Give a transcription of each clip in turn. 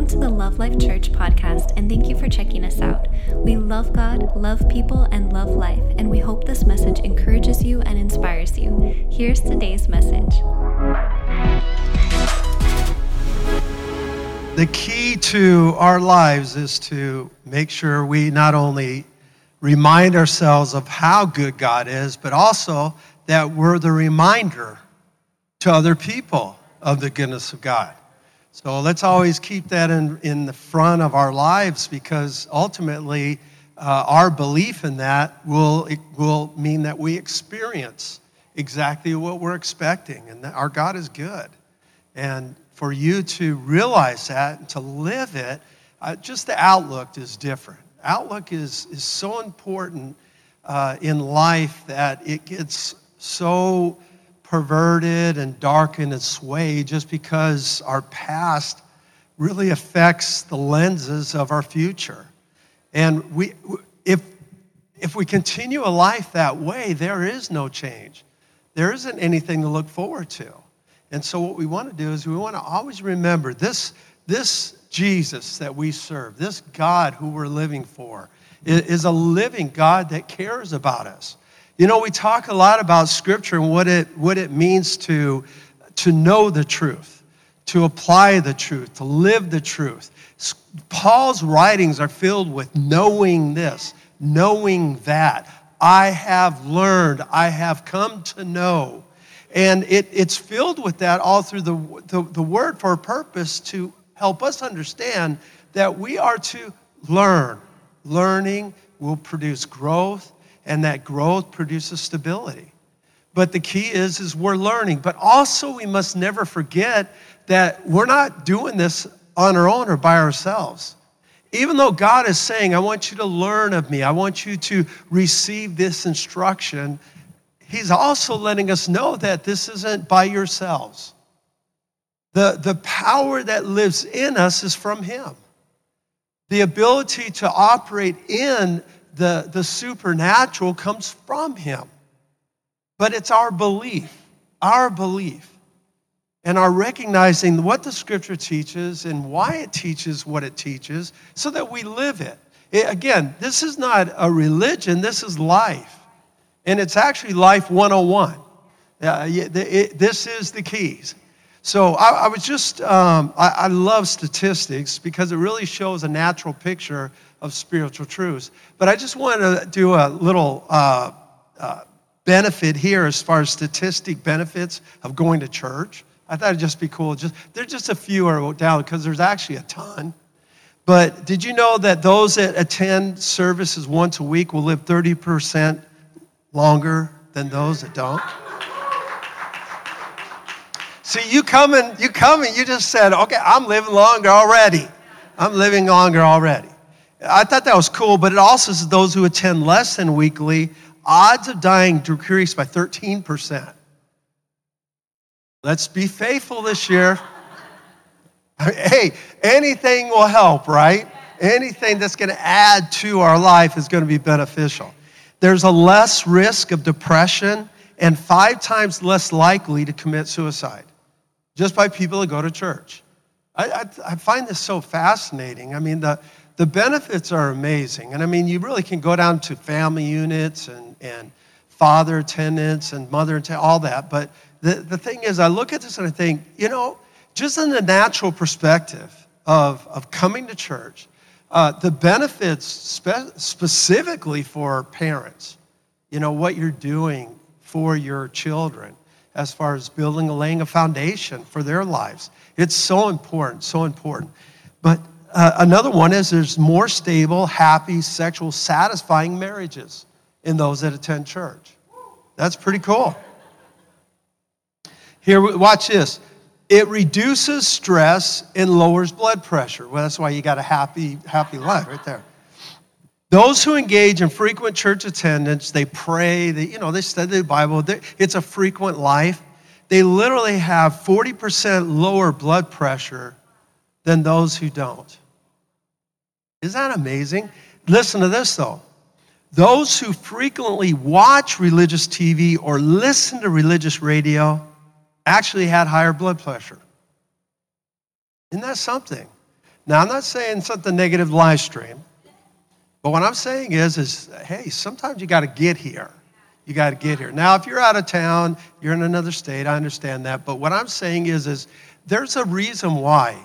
Welcome to the Love Life Church podcast, and thank you for checking us out. We love God, love people, and love life, and we hope this message encourages you and inspires you. Here's today's message. The key to our lives is to make sure we not only remind ourselves of how good God is, but also that we're the reminder to other people of the goodness of God. So let's always keep that in, in the front of our lives because ultimately uh, our belief in that will, will mean that we experience exactly what we're expecting and that our God is good. And for you to realize that and to live it, uh, just the outlook is different. Outlook is, is so important uh, in life that it gets so perverted and darkened and swayed just because our past really affects the lenses of our future. And we, if, if we continue a life that way, there is no change. There isn't anything to look forward to. And so, what we want to do is we want to always remember this, this Jesus that we serve, this God who we're living for, is a living God that cares about us. You know, we talk a lot about Scripture and what it, what it means to, to know the truth, to apply the truth, to live the truth. Paul's writings are filled with knowing this, knowing that. I have learned, I have come to know. And it, it's filled with that all through the, the, the word for a purpose to help us understand that we are to learn. Learning will produce growth and that growth produces stability. But the key is, is we're learning. But also we must never forget that we're not doing this on our own or by ourselves. Even though God is saying, I want you to learn of me, I want you to receive this instruction, He's also letting us know that this isn't by yourselves. The, the power that lives in us is from Him. The ability to operate in the, the supernatural comes from him. But it's our belief, our belief, and our recognizing what the scripture teaches and why it teaches what it teaches so that we live it. it again, this is not a religion, this is life. And it's actually life 101. Uh, it, this is the keys. So I, I was just, um, I, I love statistics because it really shows a natural picture of spiritual truths. But I just wanted to do a little uh, uh, benefit here as far as statistic benefits of going to church. I thought it'd just be cool. Just there's just a few are down because there's actually a ton. But did you know that those that attend services once a week will live 30% longer than those that don't? See, you come and you come and you just said, okay, I'm living longer already. I'm living longer already. I thought that was cool, but it also says those who attend less than weekly, odds of dying decrease by 13%. Let's be faithful this year. Hey, anything will help, right? Anything that's going to add to our life is going to be beneficial. There's a less risk of depression and five times less likely to commit suicide just by people that go to church. I, I, I find this so fascinating. I mean, the, the benefits are amazing. And I mean, you really can go down to family units and, and father attendance and mother attendance, all that. But the, the thing is, I look at this and I think, you know, just in the natural perspective of, of coming to church, uh, the benefits spe- specifically for parents, you know, what you're doing for your children as far as building, laying a foundation for their lives. It's so important, so important. But uh, another one is there's more stable, happy, sexual, satisfying marriages in those that attend church. That's pretty cool. Here, watch this. It reduces stress and lowers blood pressure. Well, that's why you got a happy, happy life right there. Those who engage in frequent church attendance, they pray, they, you know, they study the Bible, it's a frequent life. They literally have 40% lower blood pressure than those who don't. Isn't that amazing? Listen to this though. Those who frequently watch religious TV or listen to religious radio actually had higher blood pressure. Isn't that something? Now, I'm not saying something negative live stream, but what I'm saying is, is hey, sometimes you got to get here. You got to get here. Now, if you're out of town, you're in another state, I understand that. But what I'm saying is, is there's a reason why.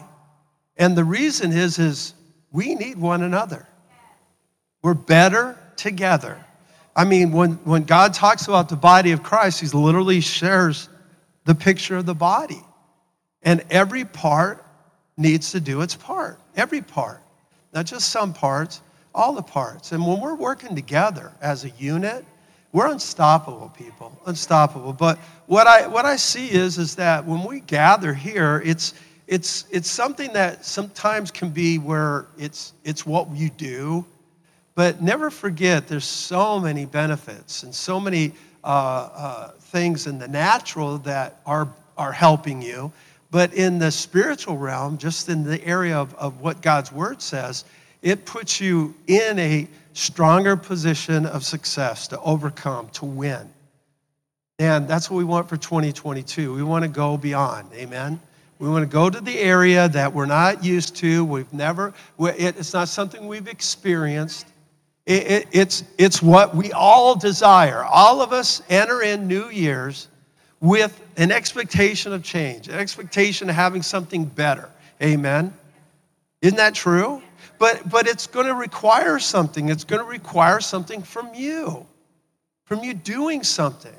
And the reason is, is we need one another. We're better together. I mean, when, when God talks about the body of Christ, he literally shares the picture of the body. And every part needs to do its part. Every part. Not just some parts, all the parts. And when we're working together as a unit, we're unstoppable, people, unstoppable. But what I, what I see is, is that when we gather here, it's, it's, it's something that sometimes can be where it's, it's what you do. But never forget, there's so many benefits and so many uh, uh, things in the natural that are, are helping you. But in the spiritual realm, just in the area of, of what God's word says, it puts you in a stronger position of success to overcome, to win. And that's what we want for 2022. We want to go beyond. Amen. We want to go to the area that we're not used to. We've never, it's not something we've experienced. It, it, it's, it's what we all desire. All of us enter in New Year's with an expectation of change, an expectation of having something better. Amen. Isn't that true? But, but it's going to require something. It's going to require something from you, from you doing something.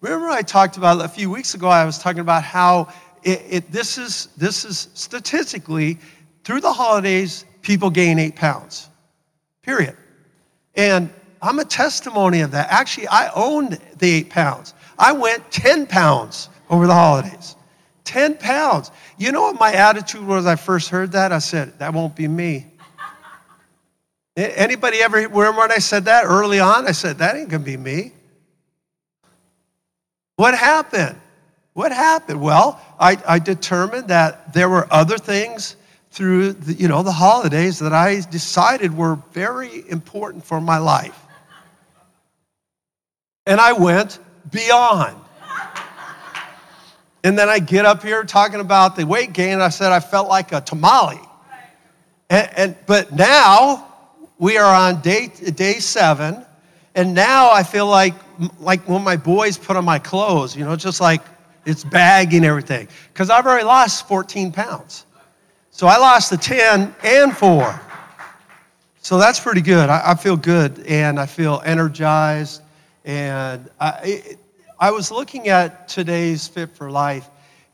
Remember, I talked about a few weeks ago, I was talking about how it, it, this, is, this is statistically, through the holidays, people gain eight pounds, period. And I'm a testimony of that. Actually, I owned the eight pounds. I went 10 pounds over the holidays. 10 pounds. You know what my attitude was I first heard that? I said, that won't be me. Anybody ever remember when I said that early on? I said, that ain't gonna be me. What happened? What happened? Well, I, I determined that there were other things through the, you know, the holidays that I decided were very important for my life. And I went beyond. And then I get up here talking about the weight gain, and I said I felt like a tamale. And, and, but now we are on day, day seven, and now I feel like, like when my boys put on my clothes, you know, just like it's bagging everything. Because I've already lost 14 pounds. So I lost the 10 and 4. So that's pretty good. I, I feel good and I feel energized. And I, I was looking at today's Fit for Life,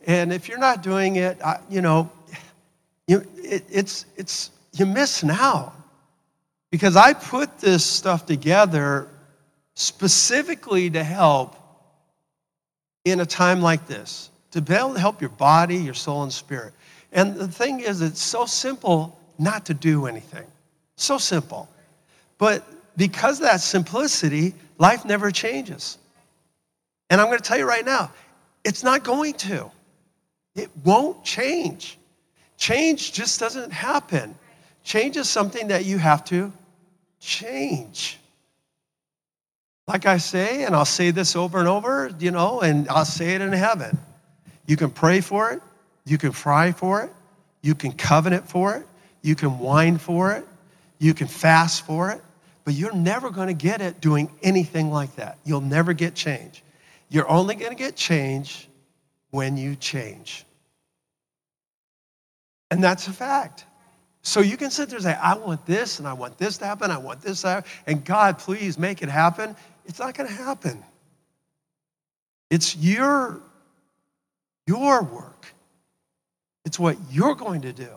and if you're not doing it, I, you know, you, it, it's, it's, you miss now. Because I put this stuff together specifically to help in a time like this, to be able to help your body, your soul, and spirit. And the thing is, it's so simple not to do anything. So simple. But because of that simplicity, life never changes. And I'm going to tell you right now, it's not going to. It won't change. Change just doesn't happen. Change is something that you have to change. Like I say, and I'll say this over and over, you know, and I'll say it in heaven. You can pray for it, you can fry for it, you can covenant for it, you can whine for it, you can fast for it, but you're never going to get it doing anything like that. You'll never get change. You're only going to get change when you change. And that's a fact. So you can sit there and say, I want this and I want this to happen, I want this to happen, and God, please make it happen. It's not going to happen. It's your, your work. It's what you're going to do.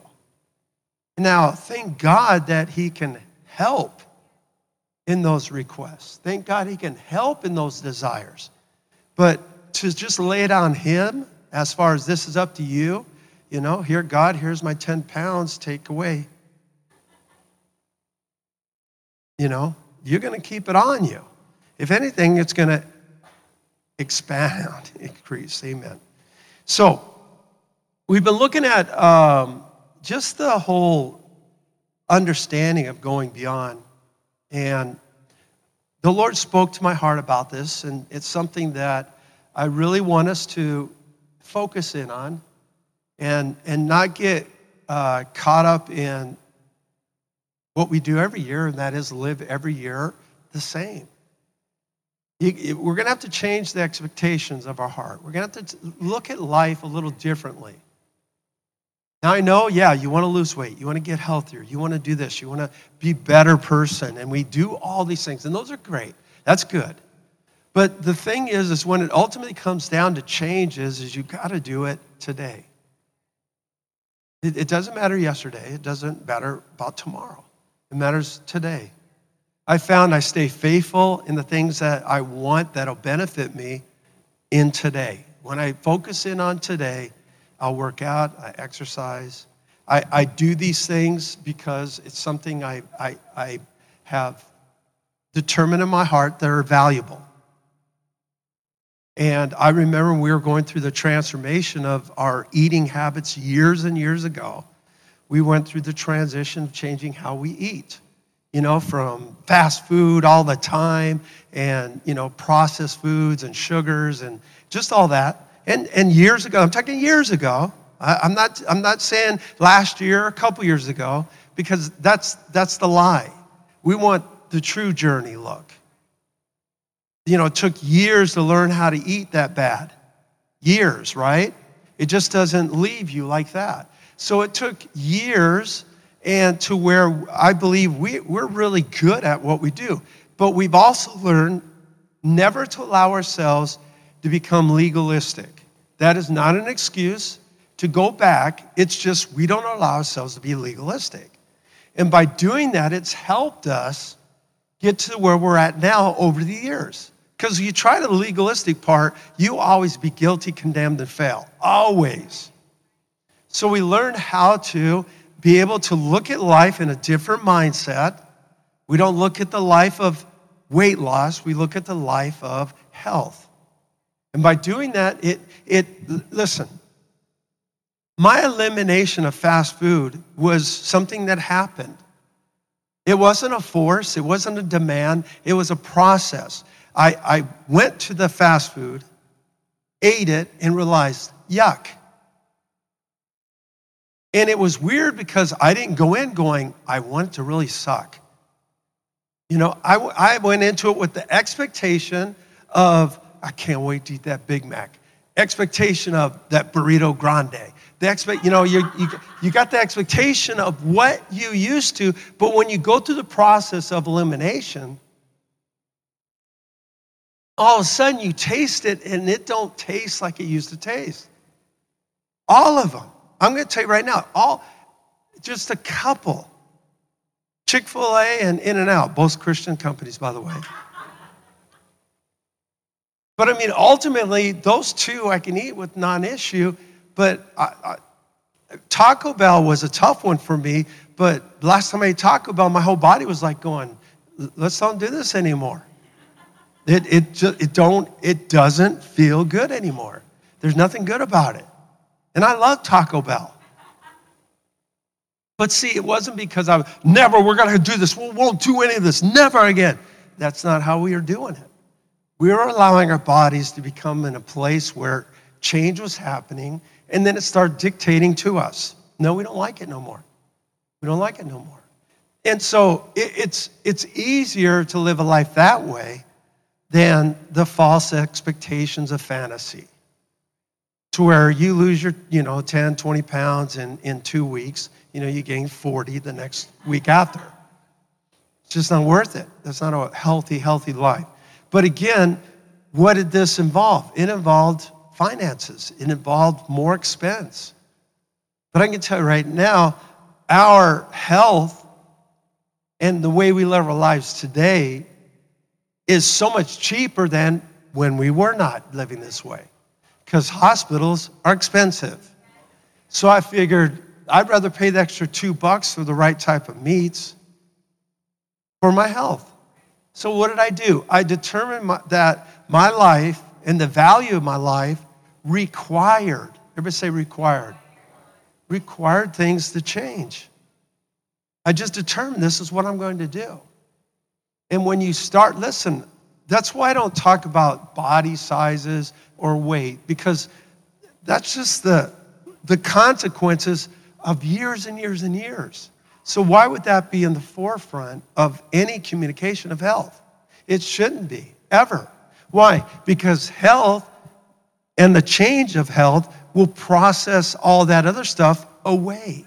Now, thank God that He can help in those requests. Thank God He can help in those desires. But to just lay it on Him, as far as this is up to you, you know, here, God, here's my 10 pounds, take away. You know, you're going to keep it on you. If anything, it's going to expand, increase. Amen. So, we've been looking at um, just the whole understanding of going beyond. And the Lord spoke to my heart about this, and it's something that I really want us to focus in on and, and not get uh, caught up in what we do every year, and that is live every year the same. You, we're going to have to change the expectations of our heart. We're going to have to look at life a little differently. Now, I know, yeah, you want to lose weight, you want to get healthier, you want to do this, you want to be a better person, and we do all these things, and those are great. That's good. But the thing is, is when it ultimately comes down to changes, is you got to do it today. It, it doesn't matter yesterday. It doesn't matter about tomorrow. It matters today. I found I stay faithful in the things that I want that'll benefit me in today. When I focus in on today, I'll work out, I exercise. I, I do these things because it's something I, I, I have determined in my heart that are valuable. And I remember we were going through the transformation of our eating habits years and years ago. We went through the transition of changing how we eat, you know, from fast food all the time and, you know, processed foods and sugars and just all that. And, and years ago, I'm talking years ago, I, I'm, not, I'm not saying last year, a couple years ago, because that's, that's the lie. We want the true journey look you know, it took years to learn how to eat that bad. Years, right? It just doesn't leave you like that. So it took years and to where I believe we, we're really good at what we do. But we've also learned never to allow ourselves to become legalistic. That is not an excuse to go back. It's just we don't allow ourselves to be legalistic. And by doing that, it's helped us get to where we're at now over the years. Because you try the legalistic part, you always be guilty, condemned, and fail. Always. So we learn how to be able to look at life in a different mindset. We don't look at the life of weight loss, we look at the life of health. And by doing that, it, it listen, my elimination of fast food was something that happened. It wasn't a force, it wasn't a demand, it was a process. I, I went to the fast food, ate it, and realized, yuck. And it was weird because I didn't go in going, I want it to really suck. You know, I, I went into it with the expectation of, I can't wait to eat that Big Mac. Expectation of that burrito grande. The expect, you know, you, you, you got the expectation of what you used to, but when you go through the process of elimination, all of a sudden you taste it and it don't taste like it used to taste. All of them. I'm going to tell you right now, all just a couple. Chick-fil-A and In-N-Out, both Christian companies, by the way. But I mean, ultimately, those two I can eat with non-issue. But I, I, Taco Bell was a tough one for me. But last time I ate Taco Bell, my whole body was like going, "Let's don't do this anymore." It, it, it, don't, it doesn't feel good anymore. There's nothing good about it. And I love Taco Bell. But see, it wasn't because I never, we're going to do this. We won't do any of this. Never again. That's not how we are doing it. We are allowing our bodies to become in a place where change was happening and then it started dictating to us. No, we don't like it no more. We don't like it no more. And so it, it's, it's easier to live a life that way than the false expectations of fantasy. To where you lose your, you know, 10, 20 pounds in, in two weeks, you know, you gain 40 the next week after. It's just not worth it. That's not a healthy, healthy life. But again, what did this involve? It involved finances, it involved more expense. But I can tell you right now, our health and the way we live our lives today is so much cheaper than when we were not living this way because hospitals are expensive. So I figured I'd rather pay the extra two bucks for the right type of meats for my health. So what did I do? I determined my, that my life and the value of my life required, everybody say required, required things to change. I just determined this is what I'm going to do. And when you start, listen, that's why I don't talk about body sizes or weight, because that's just the, the consequences of years and years and years. So, why would that be in the forefront of any communication of health? It shouldn't be, ever. Why? Because health and the change of health will process all that other stuff away.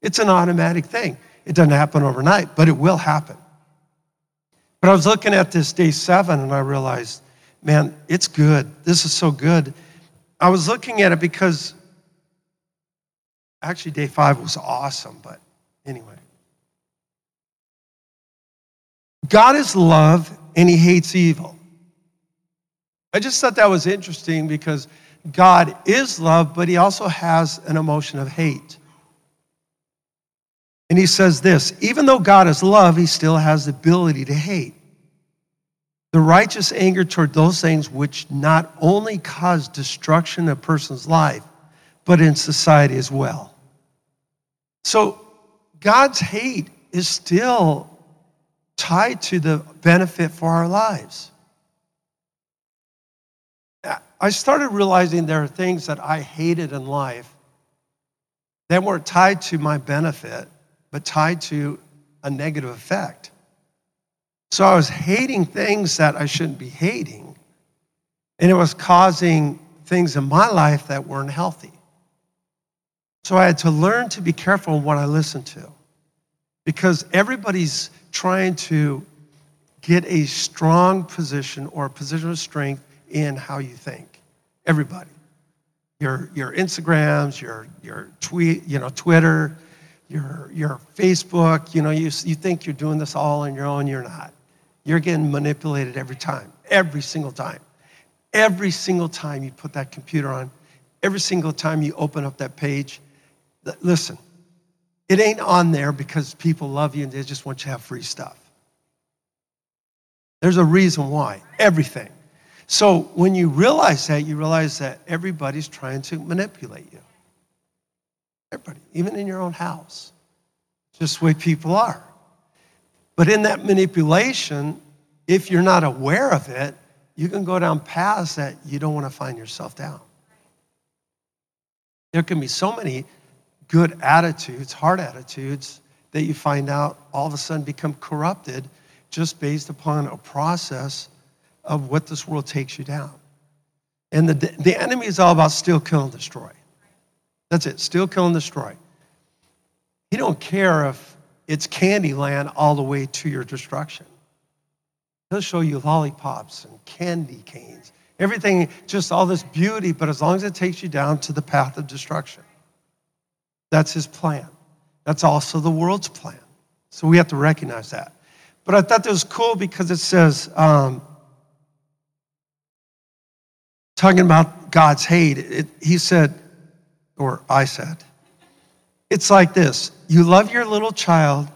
It's an automatic thing. It doesn't happen overnight, but it will happen. But I was looking at this day seven and I realized, man, it's good. This is so good. I was looking at it because actually day five was awesome, but anyway. God is love and he hates evil. I just thought that was interesting because God is love, but he also has an emotion of hate. And he says this even though God is love, he still has the ability to hate. The righteous anger toward those things which not only cause destruction of a person's life, but in society as well. So God's hate is still tied to the benefit for our lives. I started realizing there are things that I hated in life that weren't tied to my benefit, but tied to a negative effect. So I was hating things that I shouldn't be hating, and it was causing things in my life that weren't healthy. So I had to learn to be careful in what I listened to because everybody's trying to get a strong position or a position of strength in how you think. Everybody. Your, your Instagrams, your, your tweet, you know, Twitter, your, your Facebook, you know, you, you think you're doing this all on your own, you're not. You're getting manipulated every time, every single time. Every single time you put that computer on, every single time you open up that page, listen, it ain't on there because people love you and they just want you to have free stuff. There's a reason why, everything. So when you realize that, you realize that everybody's trying to manipulate you. Everybody, even in your own house. Just the way people are. But in that manipulation, if you're not aware of it, you can go down paths that you don't want to find yourself down. There can be so many good attitudes, hard attitudes, that you find out all of a sudden become corrupted just based upon a process of what this world takes you down. And the, the enemy is all about steal, kill, and destroy. That's it. Steal, kill, and destroy. He don't care if it's candy land all the way to your destruction. He'll show you lollipops and candy canes, everything, just all this beauty, but as long as it takes you down to the path of destruction. That's his plan. That's also the world's plan. So we have to recognize that. But I thought that was cool because it says, um, talking about God's hate, it, he said, or I said. It's like this you love your little child,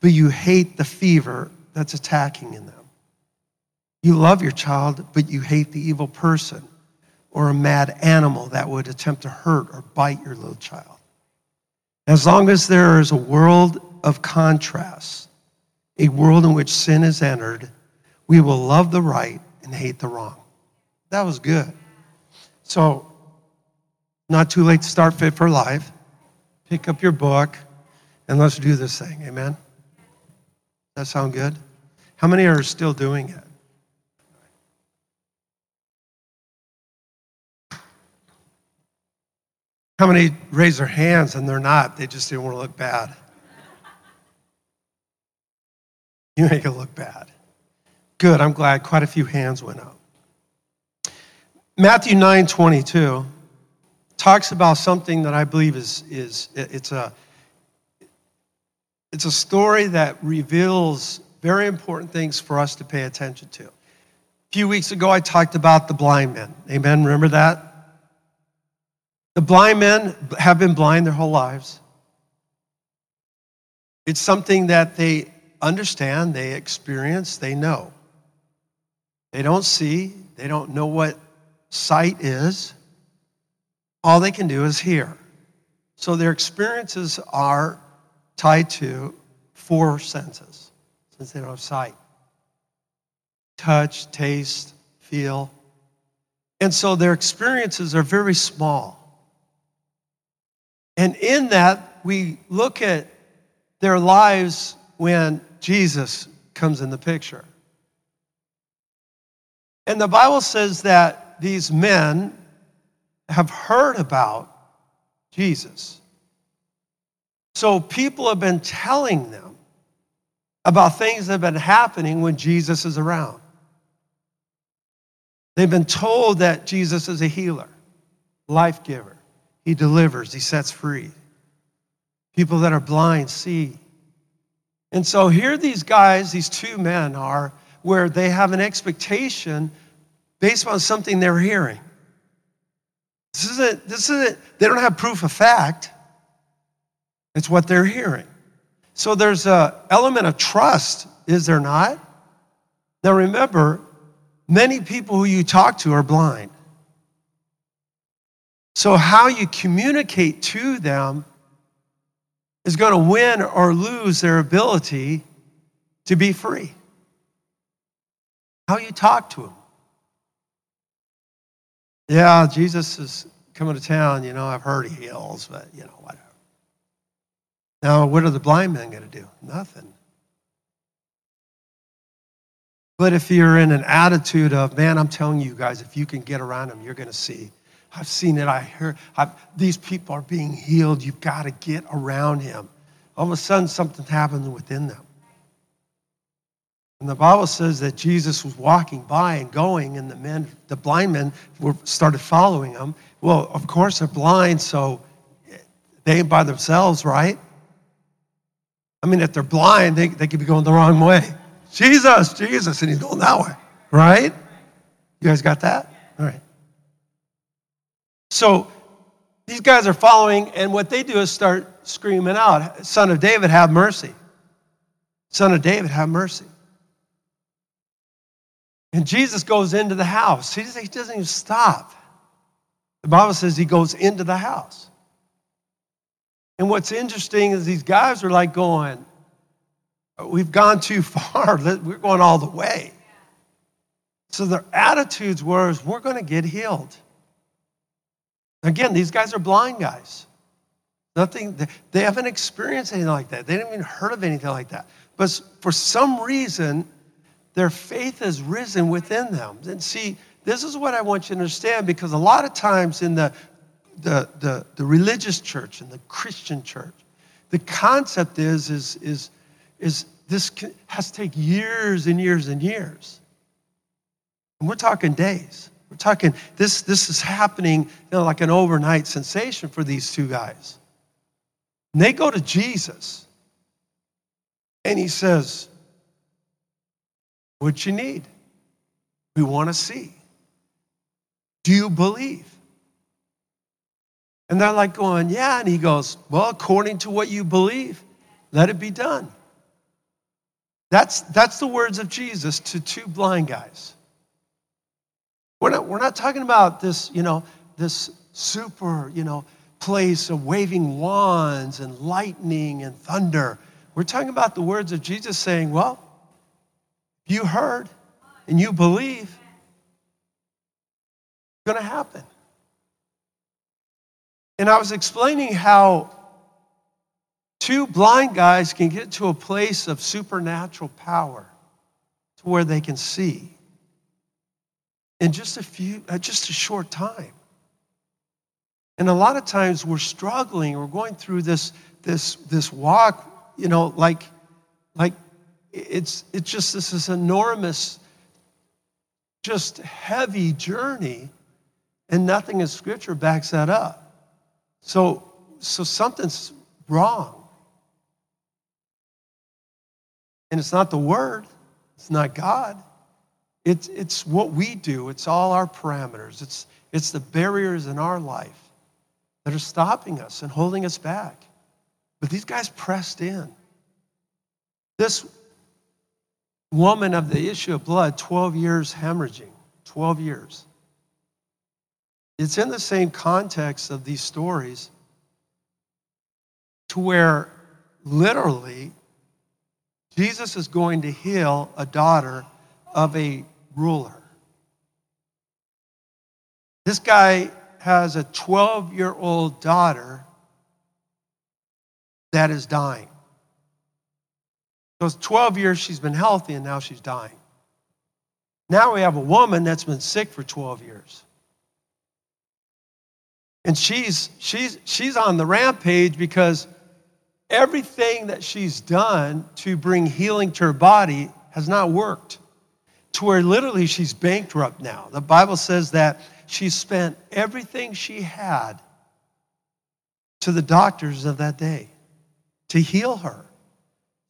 but you hate the fever that's attacking in them. You love your child, but you hate the evil person or a mad animal that would attempt to hurt or bite your little child. As long as there is a world of contrast, a world in which sin is entered, we will love the right and hate the wrong. That was good. So, not too late to start Fit for Life. Pick up your book and let's do this thing. Amen? That sound good? How many are still doing it? How many raise their hands and they're not? They just didn't want to look bad. You make it look bad. Good, I'm glad quite a few hands went up. Matthew 9 22 talks about something that I believe is, is it's, a, it's a story that reveals very important things for us to pay attention to. A few weeks ago, I talked about the blind men. Amen? Remember that? The blind men have been blind their whole lives. It's something that they understand, they experience, they know. They don't see, they don't know what sight is all they can do is hear. So their experiences are tied to four senses, since they don't have sight touch, taste, feel. And so their experiences are very small. And in that, we look at their lives when Jesus comes in the picture. And the Bible says that these men have heard about Jesus. So people have been telling them about things that have been happening when Jesus is around. They've been told that Jesus is a healer, life giver. He delivers, he sets free. People that are blind see. And so here these guys, these two men are, where they have an expectation based on something they're hearing. This isn't, this isn't, they don't have proof of fact. It's what they're hearing. So there's an element of trust, is there not? Now remember, many people who you talk to are blind. So how you communicate to them is going to win or lose their ability to be free. How you talk to them. Yeah, Jesus is coming to town. You know, I've heard he heals, but, you know, whatever. Now, what are the blind men going to do? Nothing. But if you're in an attitude of, man, I'm telling you guys, if you can get around him, you're going to see. I've seen it. I heard I've, these people are being healed. You've got to get around him. All of a sudden, something's happening within them. And the Bible says that Jesus was walking by and going, and the men, the blind men, were, started following him. Well, of course, they're blind, so they ain't by themselves, right? I mean, if they're blind, they, they could be going the wrong way. Jesus, Jesus, and he's going that way, right? You guys got that? All right. So these guys are following, and what they do is start screaming out, Son of David, have mercy. Son of David, have mercy. And Jesus goes into the house. He doesn't even stop. The Bible says he goes into the house. And what's interesting is these guys are like going, We've gone too far. We're going all the way. So their attitudes were, We're going to get healed. Again, these guys are blind guys. Nothing, they haven't experienced anything like that. They haven't even heard of anything like that. But for some reason, their faith has risen within them. And see, this is what I want you to understand because a lot of times in the, the, the, the religious church and the Christian church, the concept is, is, is, is this has to take years and years and years. And we're talking days. We're talking, this, this is happening you know, like an overnight sensation for these two guys. And they go to Jesus, and he says, What you need? We want to see. Do you believe? And they're like going, Yeah. And he goes, Well, according to what you believe, let it be done. That's, that's the words of Jesus to two blind guys. We're not, we're not talking about this, you know, this super, you know, place of waving wands and lightning and thunder. We're talking about the words of Jesus saying, well, you heard and you believe, it's going to happen. And I was explaining how two blind guys can get to a place of supernatural power to where they can see in just a few, uh, just a short time. And a lot of times we're struggling, we're going through this, this, this walk, you know, like, like it's, it's just this, this enormous, just heavy journey, and nothing in Scripture backs that up. So, so something's wrong. And it's not the Word, it's not God. It's, it's what we do, it's all our parameters, it's, it's the barriers in our life that are stopping us and holding us back. But these guys pressed in. This woman of the issue of blood, 12 years hemorrhaging, 12 years. It's in the same context of these stories to where literally Jesus is going to heal a daughter of a ruler. This guy has a 12 year old daughter that is dying. Those 12 years she's been healthy and now she's dying. Now we have a woman that's been sick for 12 years. And she's, she's, she's on the rampage because everything that she's done to bring healing to her body has not worked. To where literally she's bankrupt now. The Bible says that she spent everything she had to the doctors of that day to heal her.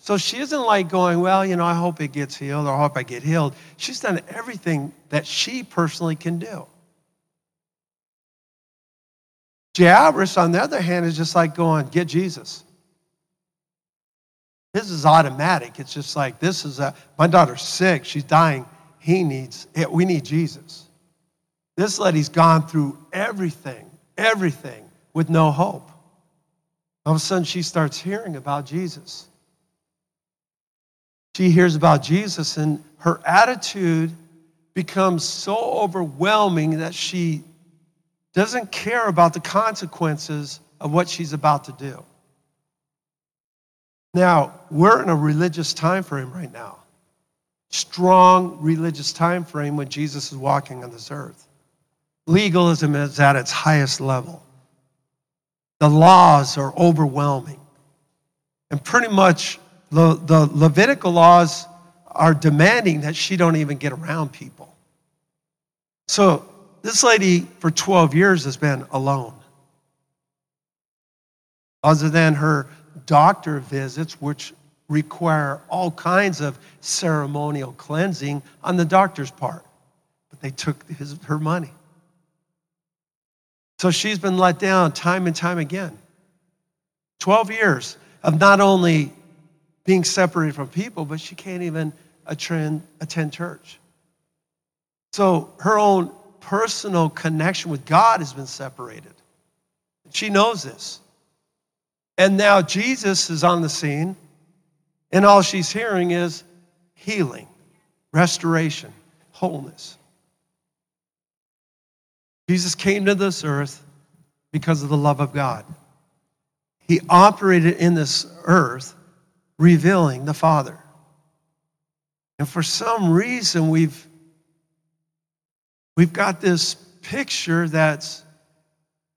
So she isn't like going, well, you know, I hope it gets healed or I hope I get healed. She's done everything that she personally can do. Jairus, on the other hand, is just like going, get Jesus. This is automatic. It's just like, this is a, my daughter's sick. She's dying. He needs, eh, we need Jesus. This lady's gone through everything, everything with no hope. All of a sudden, she starts hearing about Jesus. She hears about Jesus, and her attitude becomes so overwhelming that she doesn't care about the consequences of what she's about to do. Now, we're in a religious time frame right now. Strong religious time frame when Jesus is walking on this earth. Legalism is at its highest level. The laws are overwhelming. And pretty much the, the Levitical laws are demanding that she don't even get around people. So this lady for 12 years has been alone. Other than her doctor visits, which require all kinds of ceremonial cleansing on the doctor's part. But they took his, her money. So she's been let down time and time again. 12 years of not only being separated from people, but she can't even attend, attend church. So her own personal connection with God has been separated. She knows this. And now Jesus is on the scene, and all she's hearing is healing, restoration, wholeness. Jesus came to this earth because of the love of God. He operated in this earth revealing the Father. And for some reason, we've we've got this picture that's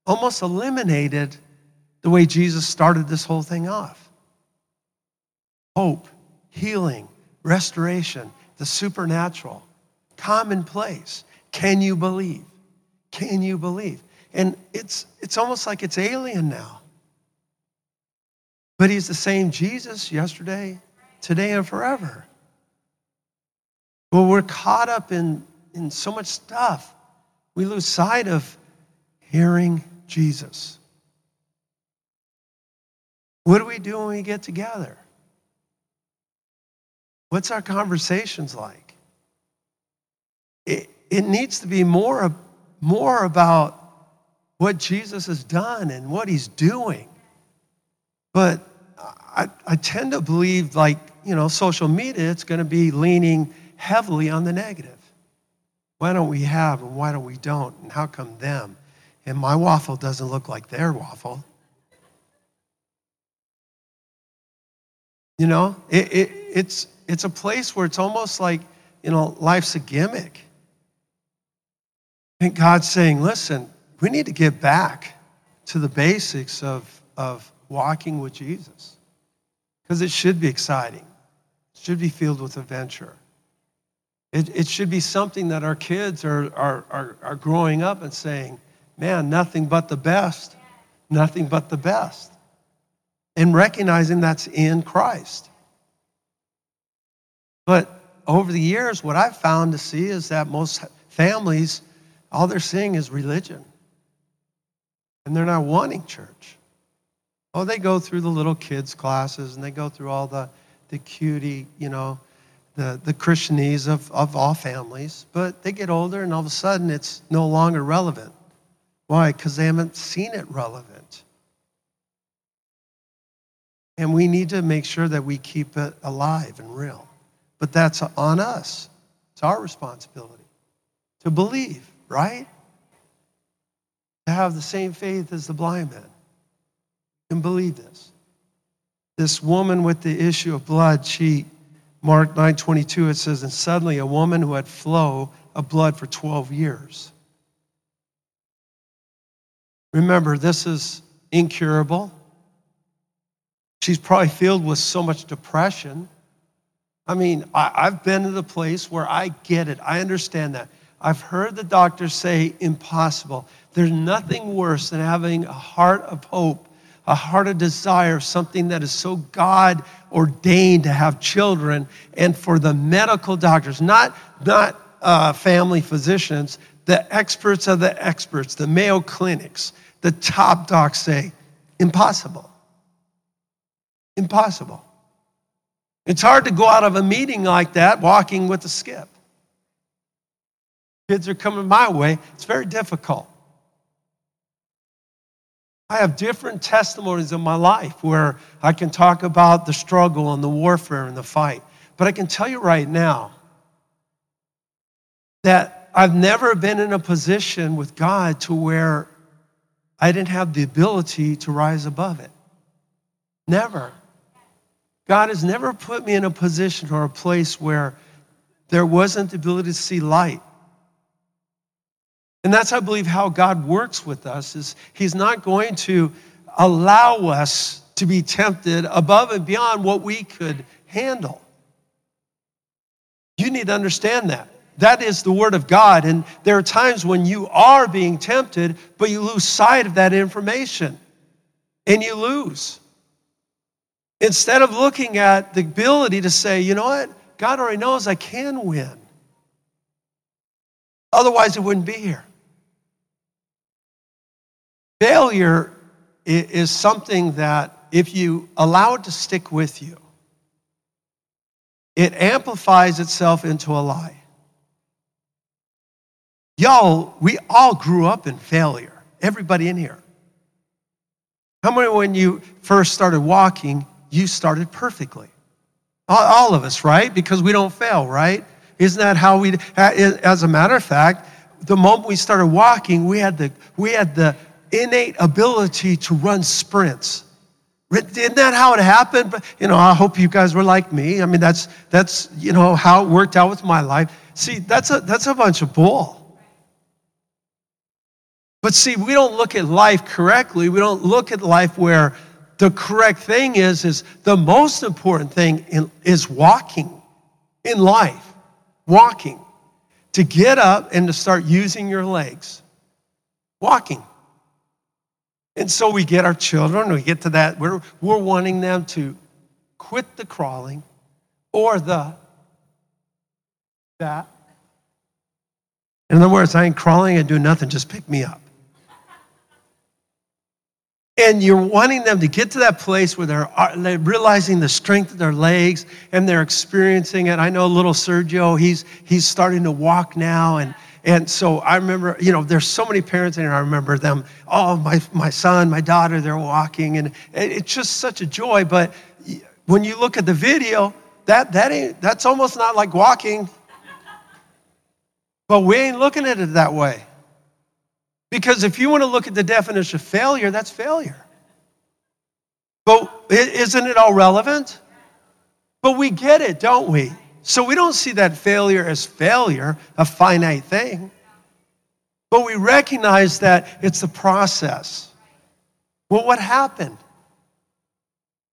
almost eliminated the way Jesus started this whole thing off hope, healing, restoration, the supernatural, commonplace. Can you believe? Can you believe? And it's, it's almost like it's alien now. But he's the same Jesus yesterday, today, and forever. Well, we're caught up in in so much stuff, we lose sight of hearing Jesus. What do we do when we get together? What's our conversations like? It, it needs to be more, more about what Jesus has done and what he's doing. But I, I tend to believe, like, you know, social media, it's going to be leaning heavily on the negative. Why don't we have and why don't we don't? And how come them? And my waffle doesn't look like their waffle. You know, it, it, it's, it's a place where it's almost like, you know, life's a gimmick. And God's saying, listen, we need to get back to the basics of, of walking with Jesus because it should be exciting, it should be filled with adventure. It, it should be something that our kids are, are, are, are growing up and saying, man, nothing but the best, nothing but the best. And recognizing that's in Christ. But over the years, what I've found to see is that most families, all they're seeing is religion. And they're not wanting church. Oh, they go through the little kids' classes and they go through all the, the cutie, you know, the, the Christianese of, of all families, but they get older and all of a sudden it's no longer relevant. Why? Because they haven't seen it relevant. And we need to make sure that we keep it alive and real. But that's on us. It's our responsibility to believe, right? To have the same faith as the blind man. Believe this. this woman with the issue of blood, she, Mark 9:22, it says, and suddenly a woman who had flow of blood for 12 years. Remember, this is incurable. She's probably filled with so much depression. I mean, I, have been to the place where I get it. I understand that. I've heard the doctors say impossible. There's nothing worse than having a heart of hope, a heart of desire, something that is so God ordained to have children, and for the medical doctors, not, not uh, family physicians, the experts of the experts, the Mayo Clinics, the top docs say, impossible. Impossible. It's hard to go out of a meeting like that walking with a skip. Kids are coming my way. It's very difficult. I have different testimonies in my life where I can talk about the struggle and the warfare and the fight. But I can tell you right now that I've never been in a position with God to where I didn't have the ability to rise above it. Never. God has never put me in a position or a place where there wasn't the ability to see light. And that's, I believe, how God works with us is he's not going to allow us to be tempted above and beyond what we could handle. You need to understand that. That is the word of God. And there are times when you are being tempted, but you lose sight of that information and you lose. Instead of looking at the ability to say, you know what? God already knows I can win. Otherwise, it wouldn't be here. Failure is something that, if you allow it to stick with you, it amplifies itself into a lie. Y'all, we all grew up in failure. Everybody in here. How many, when you first started walking, you started perfectly? All, of us, right? Because we don't fail, right? Isn't that how we, as a matter of fact, the moment we started walking, we had the, we had the innate ability to run sprints. Isn't that how it happened? But, you know, I hope you guys were like me. I mean, that's, that's you know, how it worked out with my life. See, that's a, that's a bunch of bull. But see, we don't look at life correctly. We don't look at life where the correct thing is, is the most important thing in, is walking in life. Walking. To get up and to start using your legs. Walking. And so we get our children, we get to that, we're, we're wanting them to quit the crawling or the that. In other words, I ain't crawling, and do nothing, just pick me up. And you're wanting them to get to that place where they're, uh, they're, realizing the strength of their legs and they're experiencing it. I know little Sergio, he's, he's starting to walk now. And, and so I remember, you know, there's so many parents in here. I remember them, oh, my, my son, my daughter, they're walking. And it's just such a joy. But when you look at the video, that, that ain't, that's almost not like walking. But we ain't looking at it that way. Because if you want to look at the definition of failure, that's failure. But isn't it all relevant? But we get it, don't we? So we don't see that failure as failure, a finite thing. But we recognize that it's a process. Well, what happened?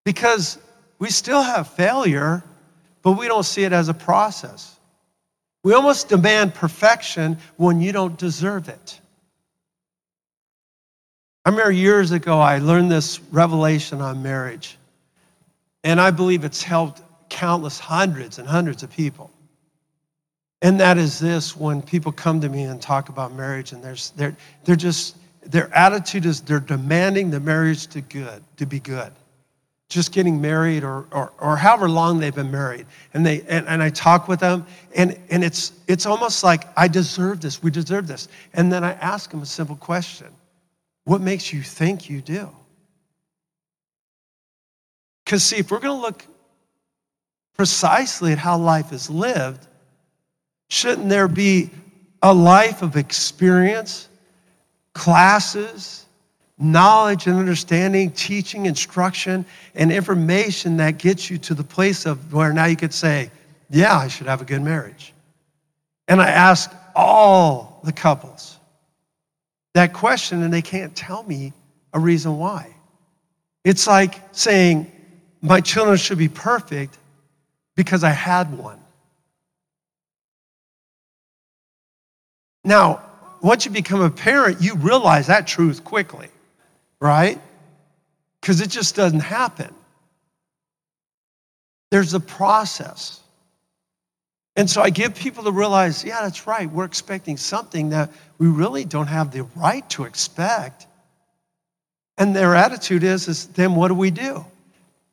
Because we still have failure, but we don't see it as a process. We almost demand perfection when you don't deserve it. I remember years ago, I learned this revelation on marriage. And I believe it's helped countless hundreds and hundreds of people. And that is this when people come to me and talk about marriage, and they're, they're, they're just, their attitude is they're demanding the marriage to good, to be good. Just getting married or, or, or however long they've been married. And, they, and, and I talk with them, and, and it's, it's almost like, I deserve this, we deserve this. And then I ask them a simple question what makes you think you do? Because, see, if we're going to look precisely at how life is lived, shouldn't there be a life of experience, classes, knowledge and understanding, teaching, instruction, and information that gets you to the place of where now you could say, Yeah, I should have a good marriage. And I asked all the couples that question, and they can't tell me a reason why. It's like saying, My children should be perfect because I had one. Now, once you become a parent, you realize that truth quickly, right? Because it just doesn't happen. There's a process. And so I give people to realize, yeah, that's right. We're expecting something that we really don't have the right to expect. And their attitude is, is then what do we do?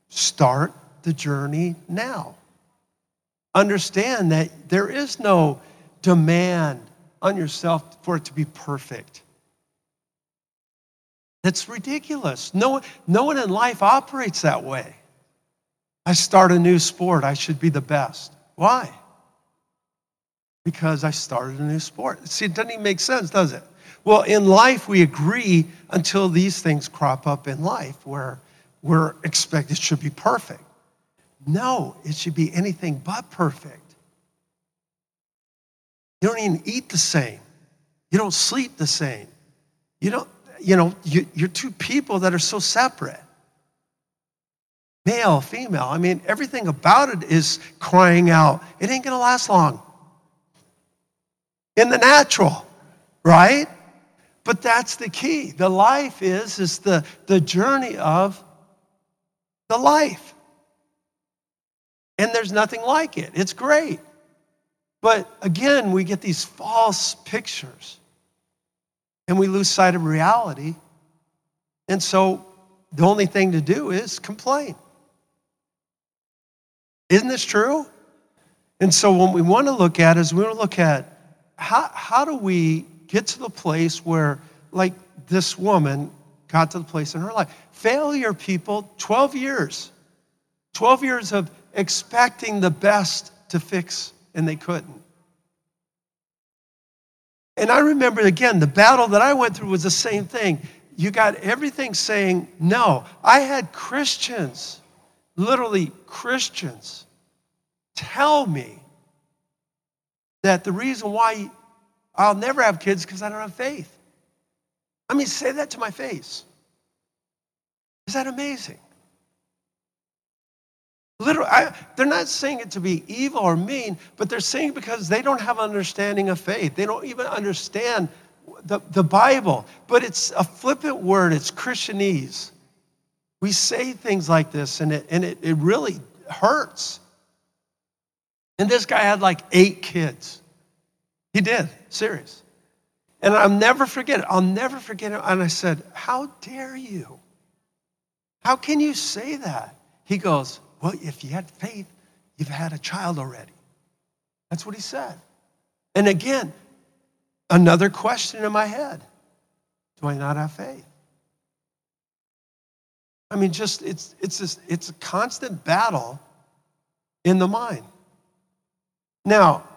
Start the journey now. Understand that there is no demand on yourself for it to be perfect. That's ridiculous. No, no one in life operates that way. I start a new sport, I should be the best. Why? Because I started a new sport. See, it doesn't even make sense, does it? Well, in life, we agree until these things crop up in life where we're expected it should be perfect. No, it should be anything but perfect. You don't even eat the same. You don't sleep the same. You don't, you know, you, you're two people that are so separate. Male, female. I mean, everything about it is crying out, it ain't gonna last long. In the natural, right? But that's the key. The life is, is the, the journey of the life. And there's nothing like it. It's great. But again, we get these false pictures and we lose sight of reality. And so the only thing to do is complain. Isn't this true? And so what we want to look at is we want to look at how, how do we get to the place where, like this woman got to the place in her life. Failure, people, 12 years. 12 years of expecting the best to fix and they couldn't. And I remember again, the battle that I went through was the same thing. You got everything saying no. I had Christians, literally Christians, tell me that the reason why I'll never have kids because I don't have faith. I mean, say that to my face. Is that amazing? Literally, I, they're not saying it to be evil or mean, but they're saying because they don't have an understanding of faith. They don't even understand the, the Bible. But it's a flippant word, it's Christianese. We say things like this, and it, and it, it really hurts. And this guy had like eight kids. He did, serious. And I'll never forget it. I'll never forget it. And I said, How dare you? How can you say that? He goes, well, if you had faith, you've had a child already. That's what he said. And again, another question in my head Do I not have faith? I mean, just it's it's this, it's a constant battle in the mind. Now,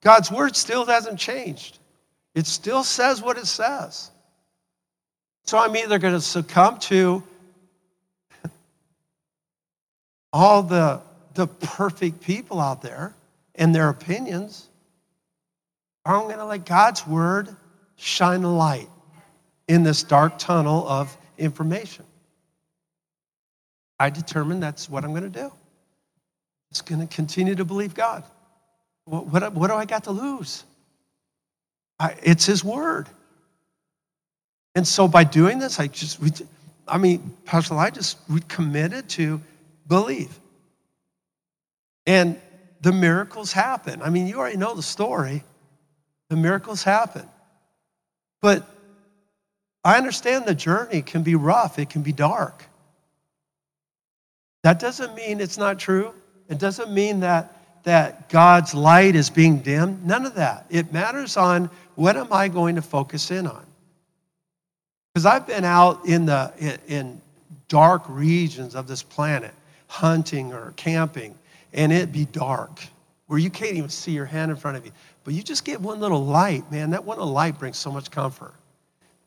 God's word still hasn't changed. It still says what it says. So I'm either going to succumb to all the, the perfect people out there and their opinions, I'm going to let God's word shine a light in this dark tunnel of information. I determined that's what I'm going to do. It's going to continue to believe God. What, what, what do I got to lose? I, it's His word. And so by doing this, I just, we, I mean, Pastor, I just we committed to believe. And the miracles happen. I mean, you already know the story. The miracles happen. But I understand the journey can be rough, it can be dark. That doesn't mean it's not true. It doesn't mean that, that God's light is being dimmed. None of that. It matters on what am I going to focus in on. Because I've been out in the in, in dark regions of this planet hunting or camping, and it be dark where you can't even see your hand in front of you. But you just get one little light, man. That one little light brings so much comfort.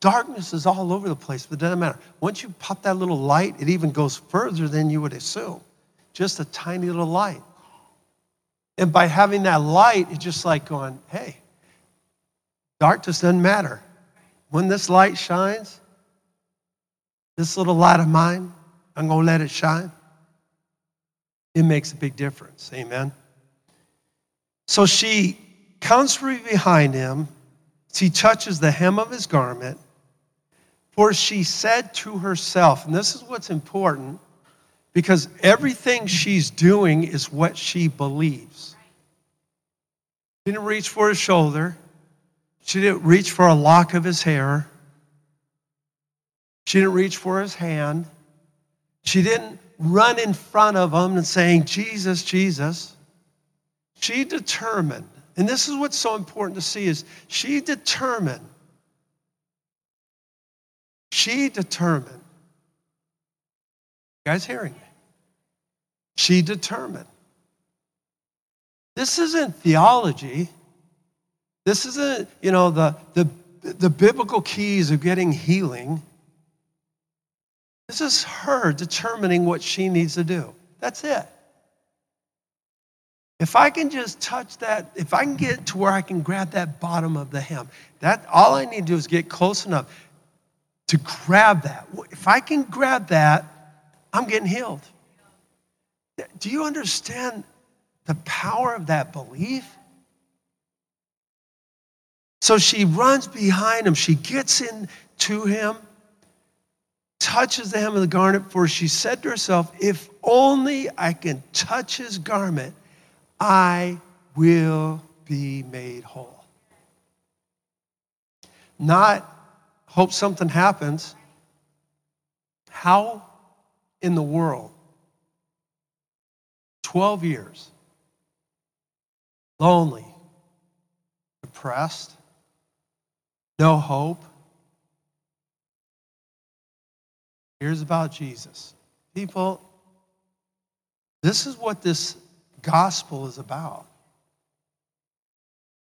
darkness is all over the place, but it doesn't matter. Once you pop that little light, it even goes further than you would assume. Just a tiny little light. And by having that light, it's just like going, hey, darkness doesn't matter. When this light shines, this little light of mine, I'm going to let it shine. It makes a big difference. Amen. So she comes from behind him. She touches the hem of his garment. For she said to herself, and this is what's important because everything she's doing is what she believes. She didn't reach for his shoulder, she didn't reach for a lock of his hair, she didn't reach for his hand, she didn't run in front of him and saying, Jesus, Jesus. She determined, and this is what's so important to see is she determined she determined. You guys hearing me? She determined. This isn't theology. This isn't, you know, the, the, the biblical keys of getting healing. This is her determining what she needs to do. That's it. If I can just touch that, if I can get to where I can grab that bottom of the hem, that all I need to do is get close enough to grab that. If I can grab that, I'm getting healed. Do you understand the power of that belief? So she runs behind him. She gets into him, touches the hem of the garment, for she said to herself, If only I can touch his garment, I will be made whole. Not hope something happens. How in the world, 12 years, lonely, depressed, no hope? Here's about Jesus. People, this is what this gospel is about.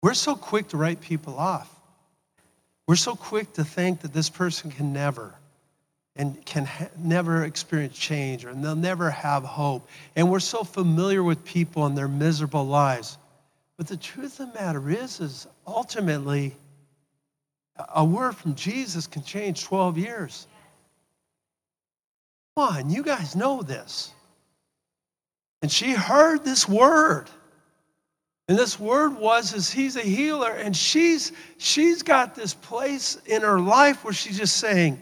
We're so quick to write people off. We're so quick to think that this person can never and can ha- never experience change or they'll never have hope. And we're so familiar with people and their miserable lives. But the truth of the matter is, is ultimately, a word from Jesus can change 12 years. On, you guys know this. And she heard this word. And this word was is he's a healer and she's she's got this place in her life where she's just saying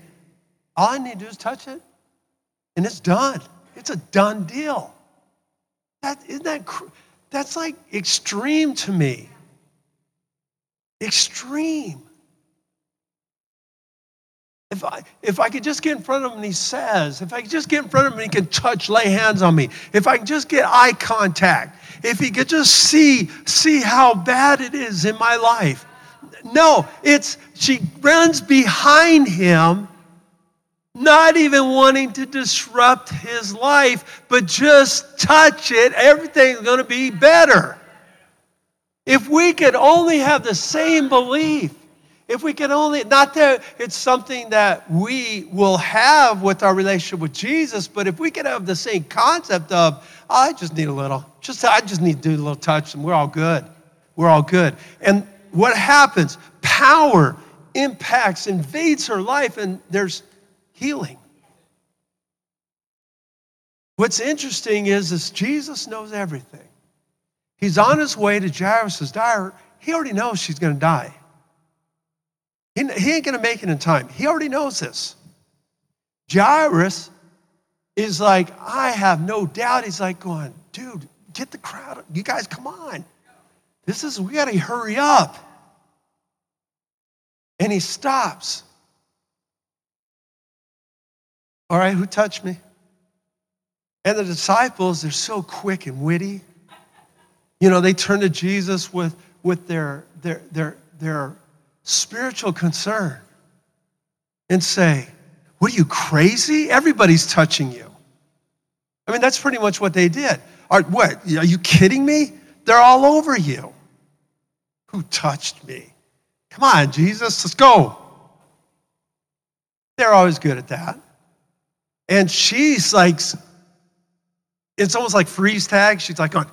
all I need to do is touch it and it's done. It's a done deal. That isn't that that's like extreme to me. Extreme. If I, if I could just get in front of him and he says, if I could just get in front of him and he can touch, lay hands on me, if I can just get eye contact, if he could just see, see how bad it is in my life. No, it's, she runs behind him, not even wanting to disrupt his life, but just touch it. Everything's to be better. If we could only have the same belief, if we can only, not that it's something that we will have with our relationship with Jesus, but if we could have the same concept of, oh, I just need a little, just I just need to do a little touch and we're all good. We're all good. And what happens? Power impacts, invades her life, and there's healing. What's interesting is, is Jesus knows everything. He's on his way to Jairus' daughter. He already knows she's going to die. He, he ain't going to make it in time. He already knows this. Jairus is like, I have no doubt. He's like going, dude, get the crowd. You guys, come on. This is, we got to hurry up. And he stops. All right, who touched me? And the disciples, they're so quick and witty. You know, they turn to Jesus with, with their, their, their, their spiritual concern and say, What are you crazy? Everybody's touching you. I mean, that's pretty much what they did. Are, what? Are you kidding me? They're all over you. Who touched me? Come on, Jesus, let's go. They're always good at that. And she's like, it's almost like freeze tag. She's like, going,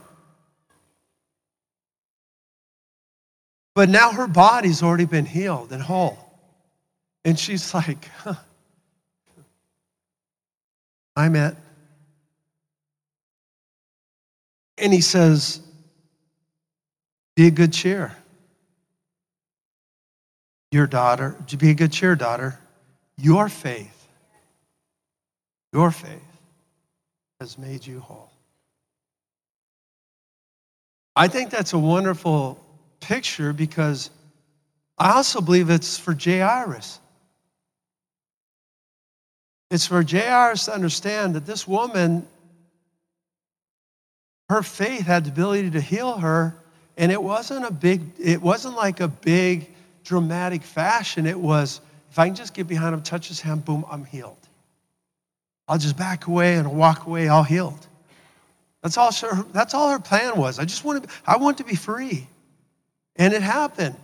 but now her body's already been healed and whole. And she's like, huh, I'm it. And he says, Be a good cheer. Your daughter, be a good cheer, daughter. Your faith, your faith has made you whole. I think that's a wonderful picture because I also believe it's for Jairus. It's for Jairus to understand that this woman her faith had the ability to heal her and it wasn't a big it wasn't like a big dramatic fashion. It was if i can just get behind him touch his hand boom i'm healed. I'll just back away and walk away all healed. That's all her, that's all her plan was. I just want to i want to be free and it happened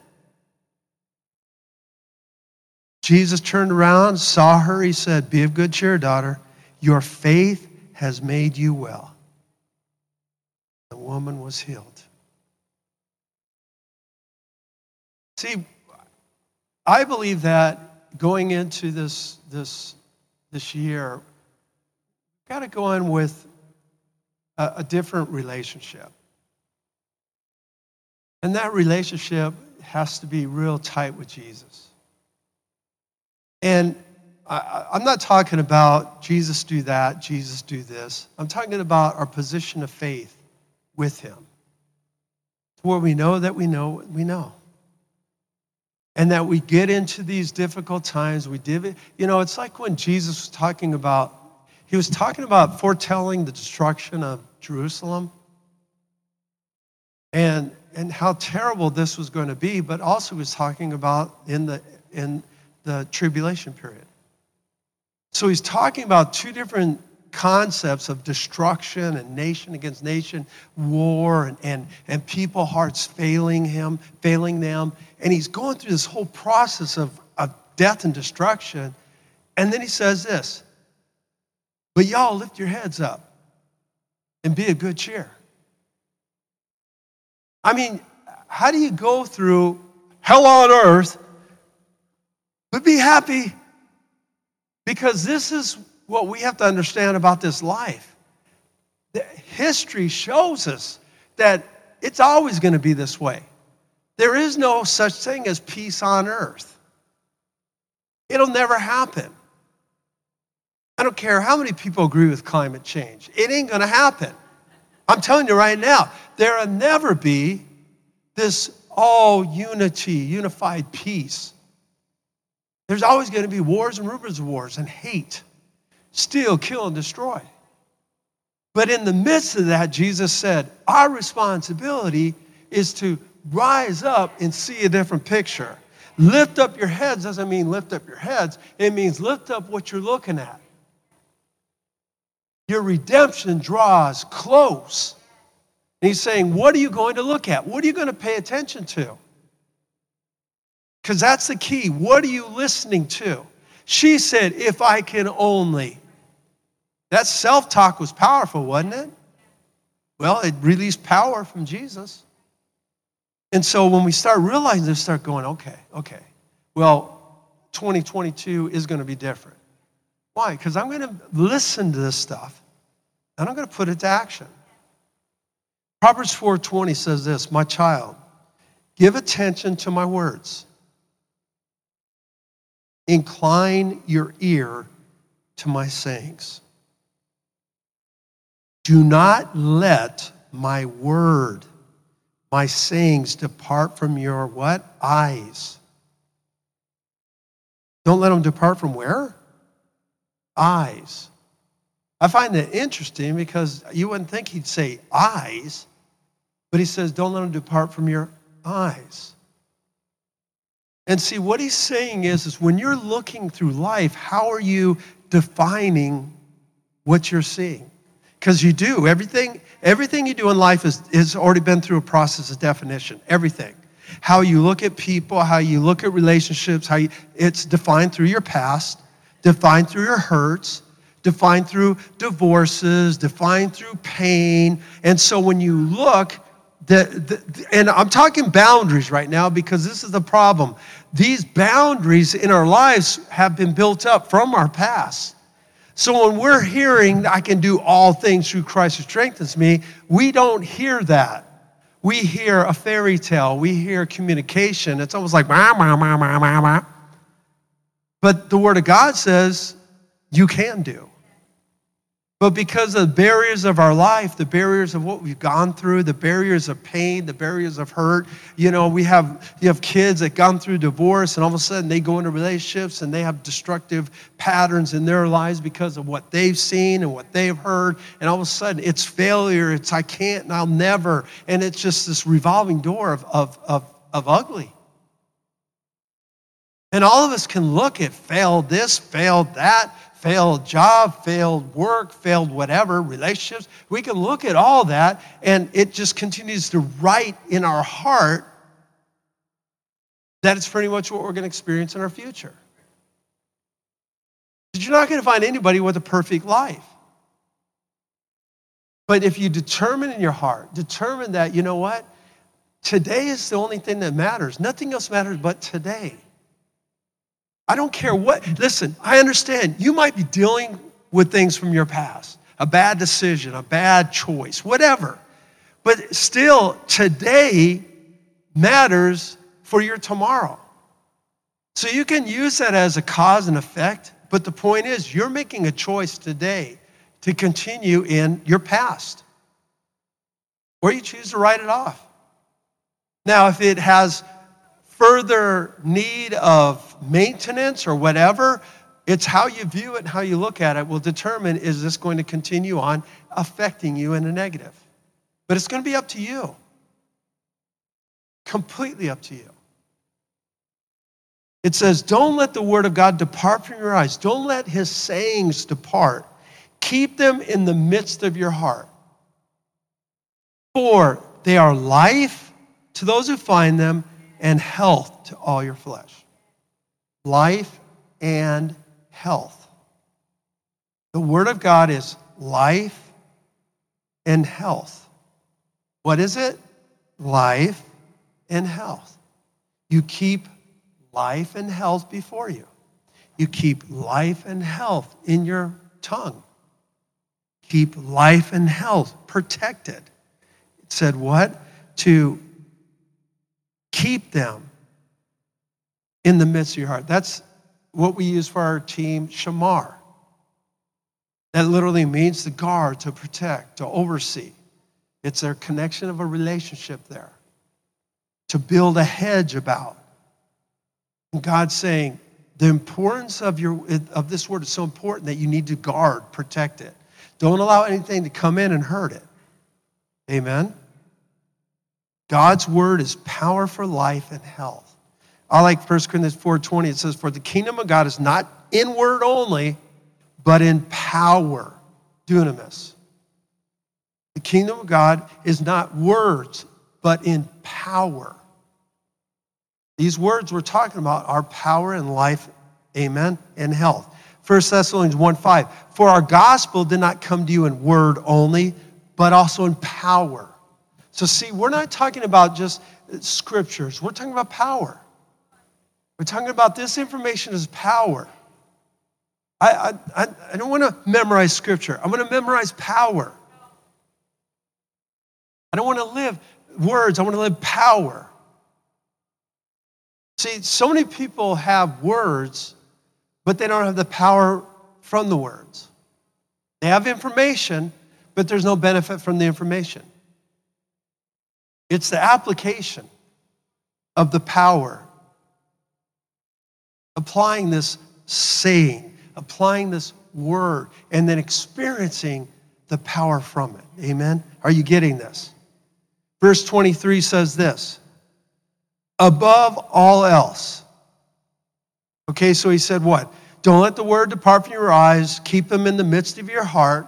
jesus turned around saw her he said be of good cheer daughter your faith has made you well the woman was healed. See, I believe that going into this, this, this year, we've got to go in with a, a different relationship. And that relationship has to be real tight with Jesus. And I, am not talking about Jesus do that, Jesus do this. I'm talking about our position of faith with him. Where we know that we know what we know. And that we get into these difficult times, we did you know, it's like when Jesus was talking about, he was talking about foretelling the destruction of Jerusalem and, and how terrible this was going to be, but also was talking about in the, in the tribulation period. So he's talking about two different concepts of destruction and nation against nation, war, and, and, and people hearts failing him, failing them. And he's going through this whole process of, of death and destruction. And then he says this, but y'all lift your heads up and be a good cheer. I mean, how do you go through hell on earth but be happy? Because this is what we have to understand about this life. The history shows us that it's always going to be this way. There is no such thing as peace on earth. It'll never happen. I don't care how many people agree with climate change, it ain't going to happen. I'm telling you right now, there'll never be this all unity, unified peace. There's always going to be wars and rumors of wars and hate steal, kill, and destroy. But in the midst of that, Jesus said, Our responsibility is to rise up and see a different picture. Lift up your heads doesn't mean lift up your heads, it means lift up what you're looking at. Your redemption draws close. And he's saying, What are you going to look at? What are you going to pay attention to? Because that's the key. What are you listening to? She said, If I can only. That self talk was powerful, wasn't it? Well, it released power from Jesus. And so when we start realizing this, start going, okay, okay, well, 2022 is going to be different. Why? Because I'm going to listen to this stuff and I'm going to put it to action. Proverbs 4:20 says this, "My child, give attention to my words. Incline your ear to my sayings." Do not let my word, my sayings depart from your what? Eyes. Don't let them depart from where? Eyes. I find that interesting because you wouldn't think he'd say eyes, but he says, don't let them depart from your eyes. And see, what he's saying is, is when you're looking through life, how are you defining what you're seeing? Because you do. Everything, everything you do in life is, has already been through a process of definition. Everything. How you look at people, how you look at relationships, how you, it's defined through your past. Defined through your hurts, defined through divorces, defined through pain. And so when you look, the, the, and I'm talking boundaries right now because this is the problem. These boundaries in our lives have been built up from our past. So when we're hearing, I can do all things through Christ who strengthens me, we don't hear that. We hear a fairy tale, we hear communication. It's almost like, bah, bah, bah, bah, bah, bah. But the Word of God says you can do. But because of the barriers of our life, the barriers of what we've gone through, the barriers of pain, the barriers of hurt, you know, we have you have kids that gone through divorce and all of a sudden they go into relationships and they have destructive patterns in their lives because of what they've seen and what they've heard. And all of a sudden it's failure, it's I can't and I'll never. And it's just this revolving door of, of, of, of ugly. And all of us can look at failed this, failed that, failed job, failed work, failed whatever, relationships. We can look at all that and it just continues to write in our heart that it's pretty much what we're going to experience in our future. You're not going to find anybody with a perfect life. But if you determine in your heart, determine that, you know what? Today is the only thing that matters. Nothing else matters but today. I don't care what, listen, I understand you might be dealing with things from your past, a bad decision, a bad choice, whatever. But still, today matters for your tomorrow. So you can use that as a cause and effect, but the point is, you're making a choice today to continue in your past, or you choose to write it off. Now, if it has further need of maintenance or whatever, it's how you view it how you look at it will determine is this going to continue on affecting you in a negative. But it's going to be up to you. Completely up to you. It says, Don't let the word of God depart from your eyes. Don't let his sayings depart. Keep them in the midst of your heart. For they are life to those who find them and health to all your flesh. Life and health. The Word of God is life and health. What is it? Life and health. You keep life and health before you. You keep life and health in your tongue. Keep life and health protected. It said what? To keep them in the midst of your heart. That's what we use for our team, shamar. That literally means to guard, to protect, to oversee. It's a connection of a relationship there, to build a hedge about. And God's saying, the importance of, your, of this word is so important that you need to guard, protect it. Don't allow anything to come in and hurt it. Amen? God's word is power for life and health. I like 1 Corinthians 4:20. It says, For the kingdom of God is not in word only, but in power. Dunamis. The kingdom of God is not words, but in power. These words we're talking about are power and life, amen, and health. 1 Thessalonians 1 5. For our gospel did not come to you in word only, but also in power so, see, we're not talking about just scriptures, we're talking about power. We're talking about this information as power. I, I, I don't want to memorize scripture, I want to memorize power. I don't want to live words, I want to live power. See, so many people have words, but they don't have the power from the words. They have information, but there's no benefit from the information. It's the application of the power. Applying this saying, applying this word, and then experiencing the power from it. Amen? Are you getting this? Verse 23 says this above all else. Okay, so he said what? Don't let the word depart from your eyes, keep them in the midst of your heart.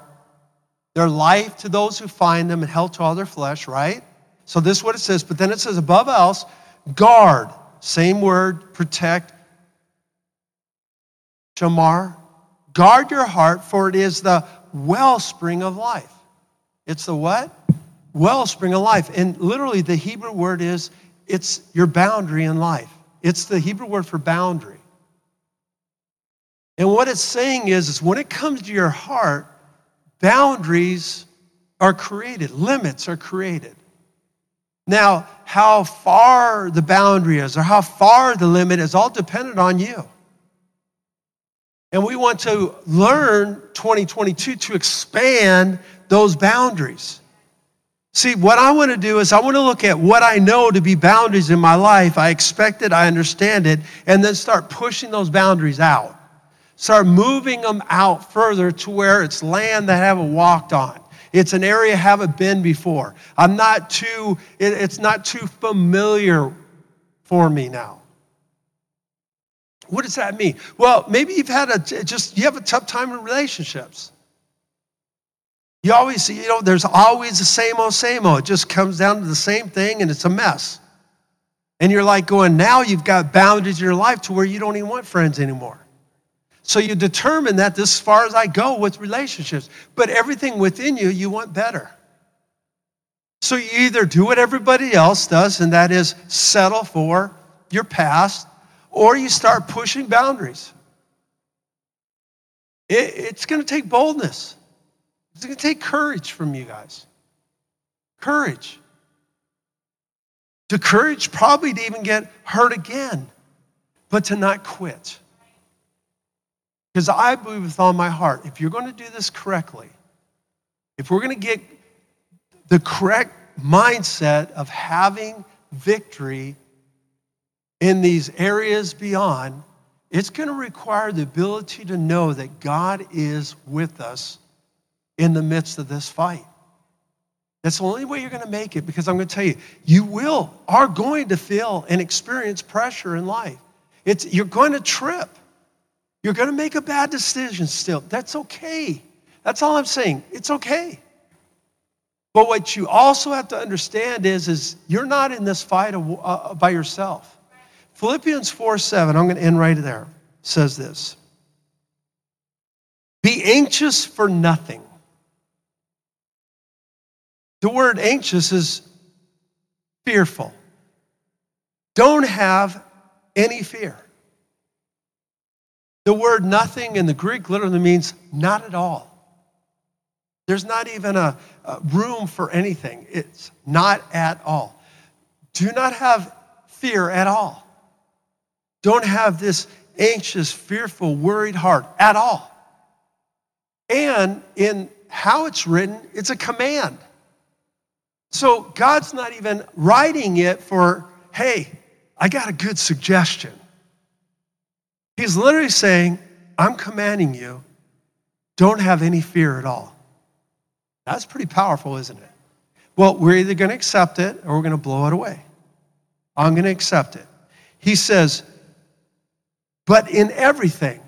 They're life to those who find them and health to all their flesh, right? So this is what it says, but then it says above else, guard, same word, protect, shamar, Guard your heart, for it is the wellspring of life. It's the what? Wellspring of life. And literally, the Hebrew word is it's your boundary in life. It's the Hebrew word for boundary. And what it's saying is, is when it comes to your heart, boundaries are created, limits are created. Now, how far the boundary is or how far the limit is all dependent on you. And we want to learn 2022 to expand those boundaries. See, what I want to do is I want to look at what I know to be boundaries in my life. I expect it, I understand it, and then start pushing those boundaries out. Start moving them out further to where it's land that I haven't walked on. It's an area I haven't been before. I'm not too, it's not too familiar for me now. What does that mean? Well, maybe you've had a just you have a tough time in relationships. You always, you know, there's always the same old, same old. It just comes down to the same thing and it's a mess. And you're like going, now you've got boundaries in your life to where you don't even want friends anymore. So you determine that this as far as I go with relationships, but everything within you, you want better. So you either do what everybody else does, and that is settle for your past, or you start pushing boundaries. It, it's going to take boldness. It's going to take courage from you guys. Courage. To courage, probably to even get hurt again, but to not quit. Because I believe with all my heart, if you're going to do this correctly, if we're going to get the correct mindset of having victory in these areas beyond, it's going to require the ability to know that God is with us in the midst of this fight. That's the only way you're going to make it because I'm going to tell you, you will, are going to feel and experience pressure in life. It's, you're going to trip. You're going to make a bad decision still. That's okay. That's all I'm saying. It's okay. But what you also have to understand is, is you're not in this fight by yourself. Philippians 4 7, I'm going to end right there, says this Be anxious for nothing. The word anxious is fearful. Don't have any fear. The word nothing in the Greek literally means not at all. There's not even a, a, room for anything. It's not at all. Do not have fear at all. Don't have this anxious, fearful, worried heart at all. And in how it's written, it's a command. So God's not even writing it for, hey, I got a good suggestion. He's literally saying, I'm commanding you, don't have any fear at all. That's pretty powerful, isn't it? Well, we're either going to accept it or we're going to blow it away. I'm going to accept it. He says, but in everything,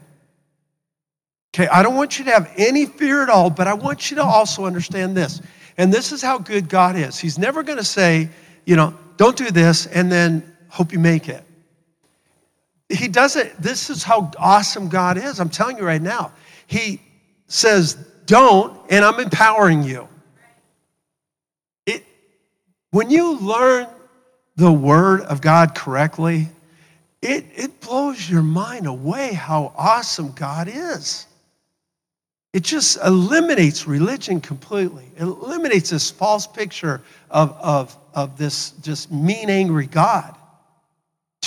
okay, I don't want you to have any fear at all, but I want you to also understand this. And this is how good God is. He's never going to say, you know, don't do this and then hope you make it. He doesn't, this is how awesome God is. I'm telling you right now. He says, don't, and I'm empowering you. It, when you learn the word of God correctly, it, it blows your mind away how awesome God is. It just eliminates religion completely. It eliminates this false picture of, of, of this just mean, angry God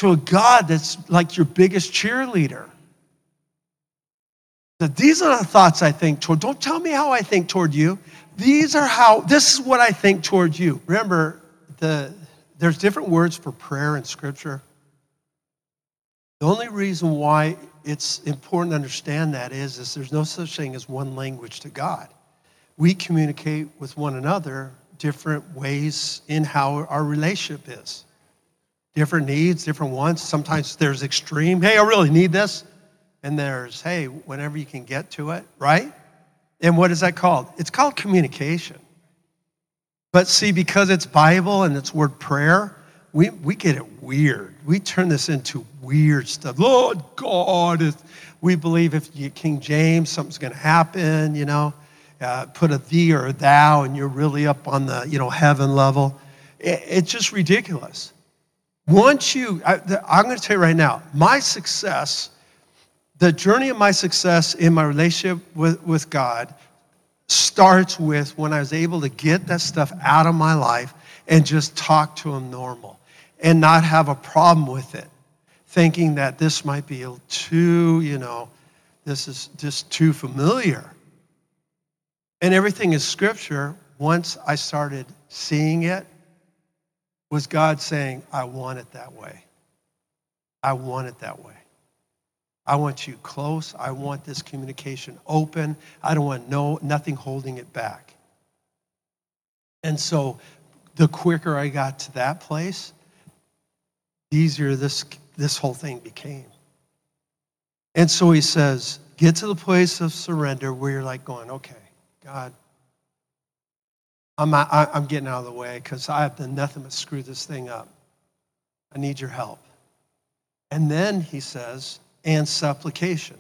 to a God that's like your biggest cheerleader. That these are the thoughts I think toward. Don't tell me how I think toward you. These are how, this is what I think toward you. Remember, the, there's different words for prayer in Scripture. The only reason why it's important to understand that is, is there's no such thing as one language to God. We communicate with one another different ways in how our relationship is different needs, different wants. Sometimes there's extreme, hey, I really need this. And there's, hey, whenever you can get to it, right? And what is that called? It's called communication. But see, because it's Bible and it's word prayer, we, we get it weird. We turn this into weird stuff. Lord God, if we believe if you King James, something's going to happen, you know. Uh, put a thee or a thou, and you're really up on the you know heaven level. It, it's just ridiculous. Once you, I, I'm going to tell you right now, my success, the journey of my success in my relationship with, with God starts with when I was able to get that stuff out of my life and just talk to Him normal and not have a problem with it, thinking that this might be too, you know, this is just too familiar. And everything is scripture. Once I started seeing it, was God saying, I want it that way. I want it that way. I want you close. I want this communication open. I don't want no nothing holding it back. And so the quicker I got to that place, the easier this this whole thing became. And so he says, get to the place of surrender where you're like going, okay, God, I'm, I, I'm getting out of the way because I have done nothing but screw this thing up. I need your help. And then he says, and supplication.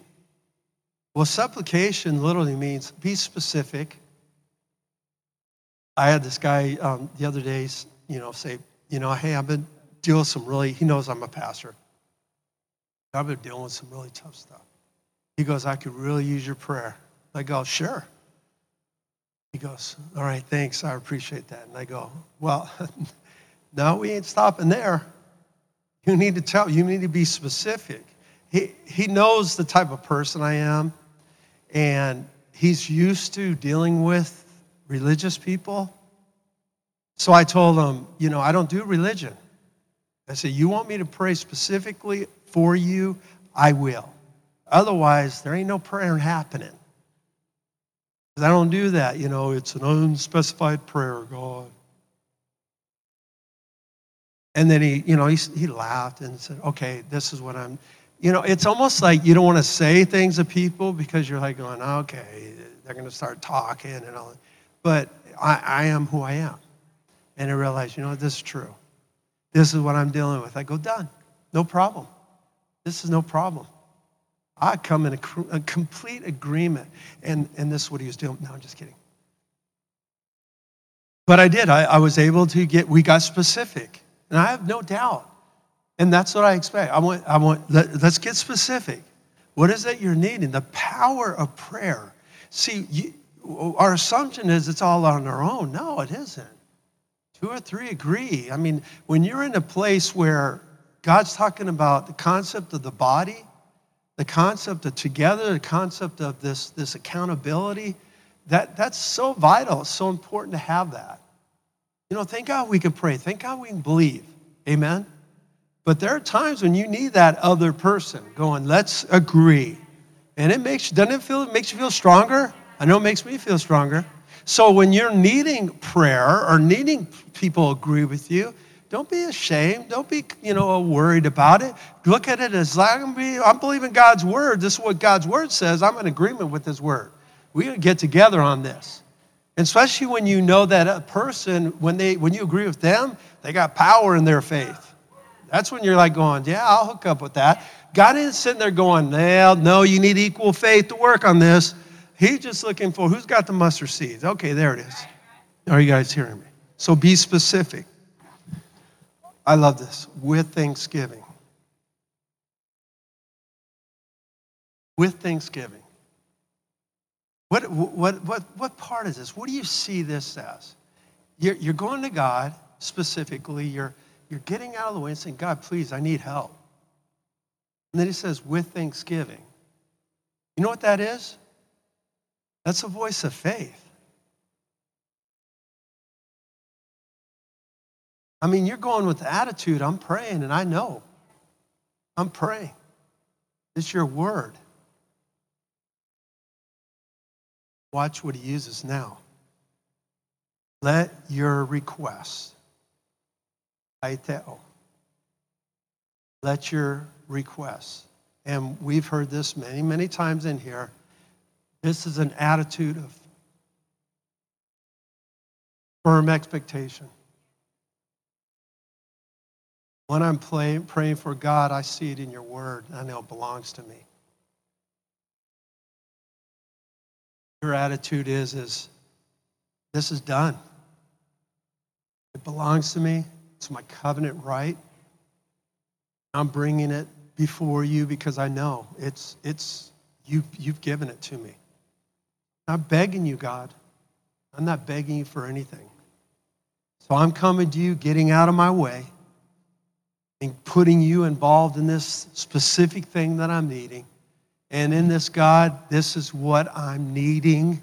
Well, supplication literally means be specific. I had this guy um, the other day, you know, say, you know, hey, I've been dealing with some really, he knows I'm a pastor. I've been dealing with some really tough stuff. He goes, I could really use your prayer. I go, sure. He goes, All right, thanks. I appreciate that. And I go, Well, no, we ain't stopping there. You need to tell, you need to be specific. He, he knows the type of person I am, and he's used to dealing with religious people. So I told him, You know, I don't do religion. I said, You want me to pray specifically for you? I will. Otherwise, there ain't no prayer happening. I don't do that. You know, it's an unspecified prayer, God. And then he, you know, he, he laughed and said, okay, this is what I'm, you know, it's almost like you don't want to say things to people because you're like going, okay, they're going to start talking and all. that. But I, I am who I am. And I realized, you know, this is true. This is what I'm dealing with. I go, done. No problem. This is no problem. I come in a, a, complete agreement. And, and this is what he was doing. No, I'm just kidding. But I did. I, I was able to get, we got specific. And I have no doubt. And that's what I expect. I want, I want let, us get specific. What is it you're needing? The power of prayer. See, you, our assumption is it's all on our own. No, it isn't. Two or three agree. I mean, when you're in a place where God's talking about the concept of the body, the concept of together, the concept of this, this accountability, that, that's so vital. It's so important to have that. You know, thank God we can pray. Thank God we can believe. Amen? But there are times when you need that other person going, let's agree. And it makes, doesn't it feel, it makes you feel stronger? I know it makes me feel stronger. So when you're needing prayer or needing people agree with you, don't be ashamed. Don't be, you know, worried about it. Look at it as I'm, I'm believing God's word. This is what God's word says. I'm in agreement with His word. We got to get together on this. And especially when you know that a person, when they when you agree with them, they got power in their faith. That's when you're like going, yeah, I'll hook up with that. God isn't sitting there going, well, no, you need equal faith to work on this. He's just looking for who's got the mustard seeds. Okay, there it is. Are you guys hearing me? So be specific. I love this. With thanksgiving. With thanksgiving. What, what, what, what part is this? What do you see this as? You're, you're going to God specifically, you're, you're getting out of the way and saying, God, please, I need help. And then he says, with thanksgiving. You know what that is? That's a voice of faith. I mean, you're going with attitude, I'm praying, and I know. I'm praying. It's your word. Watch what he uses now. Let your request, aiteo, let your request, and we've heard this many, many times in here. This is an attitude of firm expectation. When I'm praying for God, I see it in your word. I know it belongs to me. Your attitude is, is this is done. It belongs to me. It's my covenant right. I'm bringing it before you because I know it's, it's you, you've given it to me. I'm begging you, God. I'm not begging you for anything. So I'm coming to you, getting out of my way, and putting you involved in this specific thing that I'm needing. And in this, God, this is what I'm needing.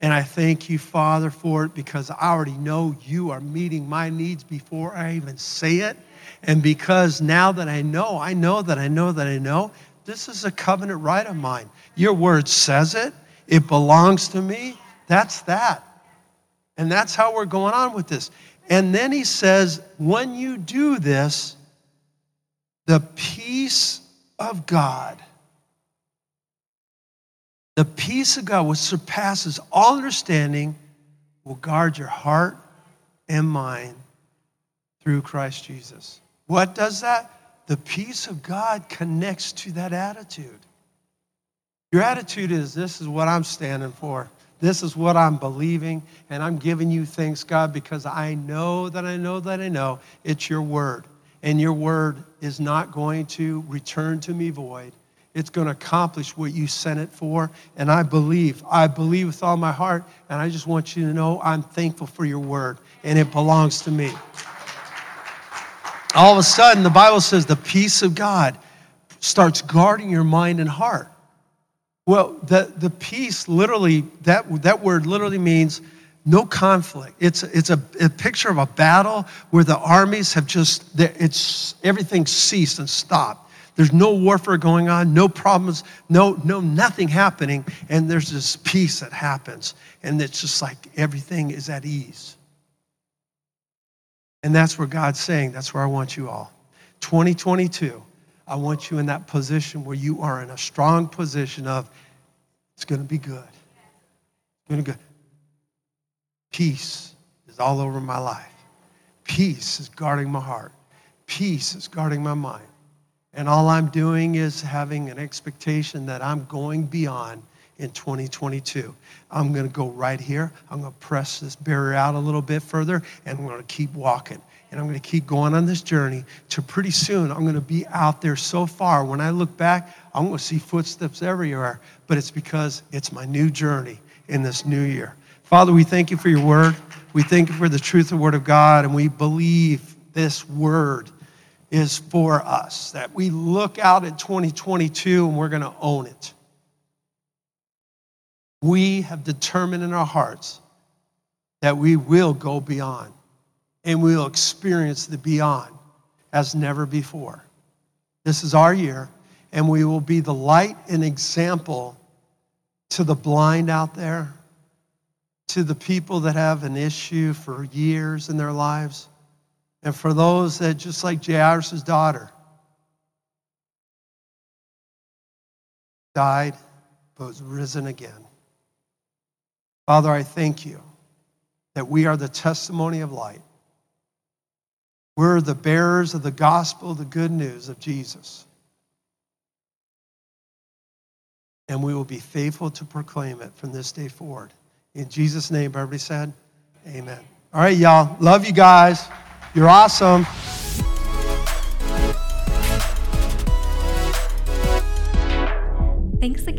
And I thank you, Father, for it because I already know you are meeting my needs before I even say it. And because now that I know, I know that I know that I know, this is a covenant right of mine. Your word says it, it belongs to me. That's that. And that's how we're going on with this. And then he says, when you do this, the peace of God the peace of God, which surpasses all understanding, will guard your heart and mind through Christ Jesus. What does that? The peace of God connects to that attitude. Your attitude is this is what I'm standing for. This is what I'm believing, and I'm giving you thanks, God, because I know that I know that I know it's your word. And your word is not going to return to me void. It's going to accomplish what you sent it for. And I believe, I believe with all my heart. And I just want you to know I'm thankful for your word, and it belongs to me. All of a sudden, the Bible says the peace of God starts guarding your mind and heart. Well, the, the peace literally, that, that word literally means no conflict. It's, it's a, a picture of a battle where the armies have just, it's, everything ceased and stopped. There's no warfare going on, no problems, no, no, nothing happening. And there's this peace that happens. And it's just like everything is at ease. And that's where God's saying, that's where I want you all. 2022, I want you in that position where you are in a strong position of, it's going to be good. It's going to be good. Peace is all over my life. Peace is guarding my heart. Peace is guarding my mind. And all I'm doing is having an expectation that I'm going beyond in 2022. I'm going to go right here. I'm going to press this barrier out a little bit further, and I'm going to keep walking. And I'm going to keep going on this journey to pretty soon I'm going to be out there so far. When I look back, I'm going to see footsteps everywhere, but it's because it's my new journey in this new year. Father, we thank you for your word. We thank you for the truth of the word of God, and we believe this word is for us, that we look out at 2022 and we're going to own it. We have determined in our hearts that we will go beyond and we will experience the beyond as never before. This is our year, and we will be the light and example to the blind out there, to the people that have an issue for years in their lives and for those that, just like Jairus' daughter, died but was risen again. Father, I thank you that we are the testimony of light. We're the bearers of the gospel, the good news of Jesus. And we will be faithful to proclaim it from this day forward. In Jesus' name, everybody said, Amen. All right, y'all. Love you guys. You're awesome.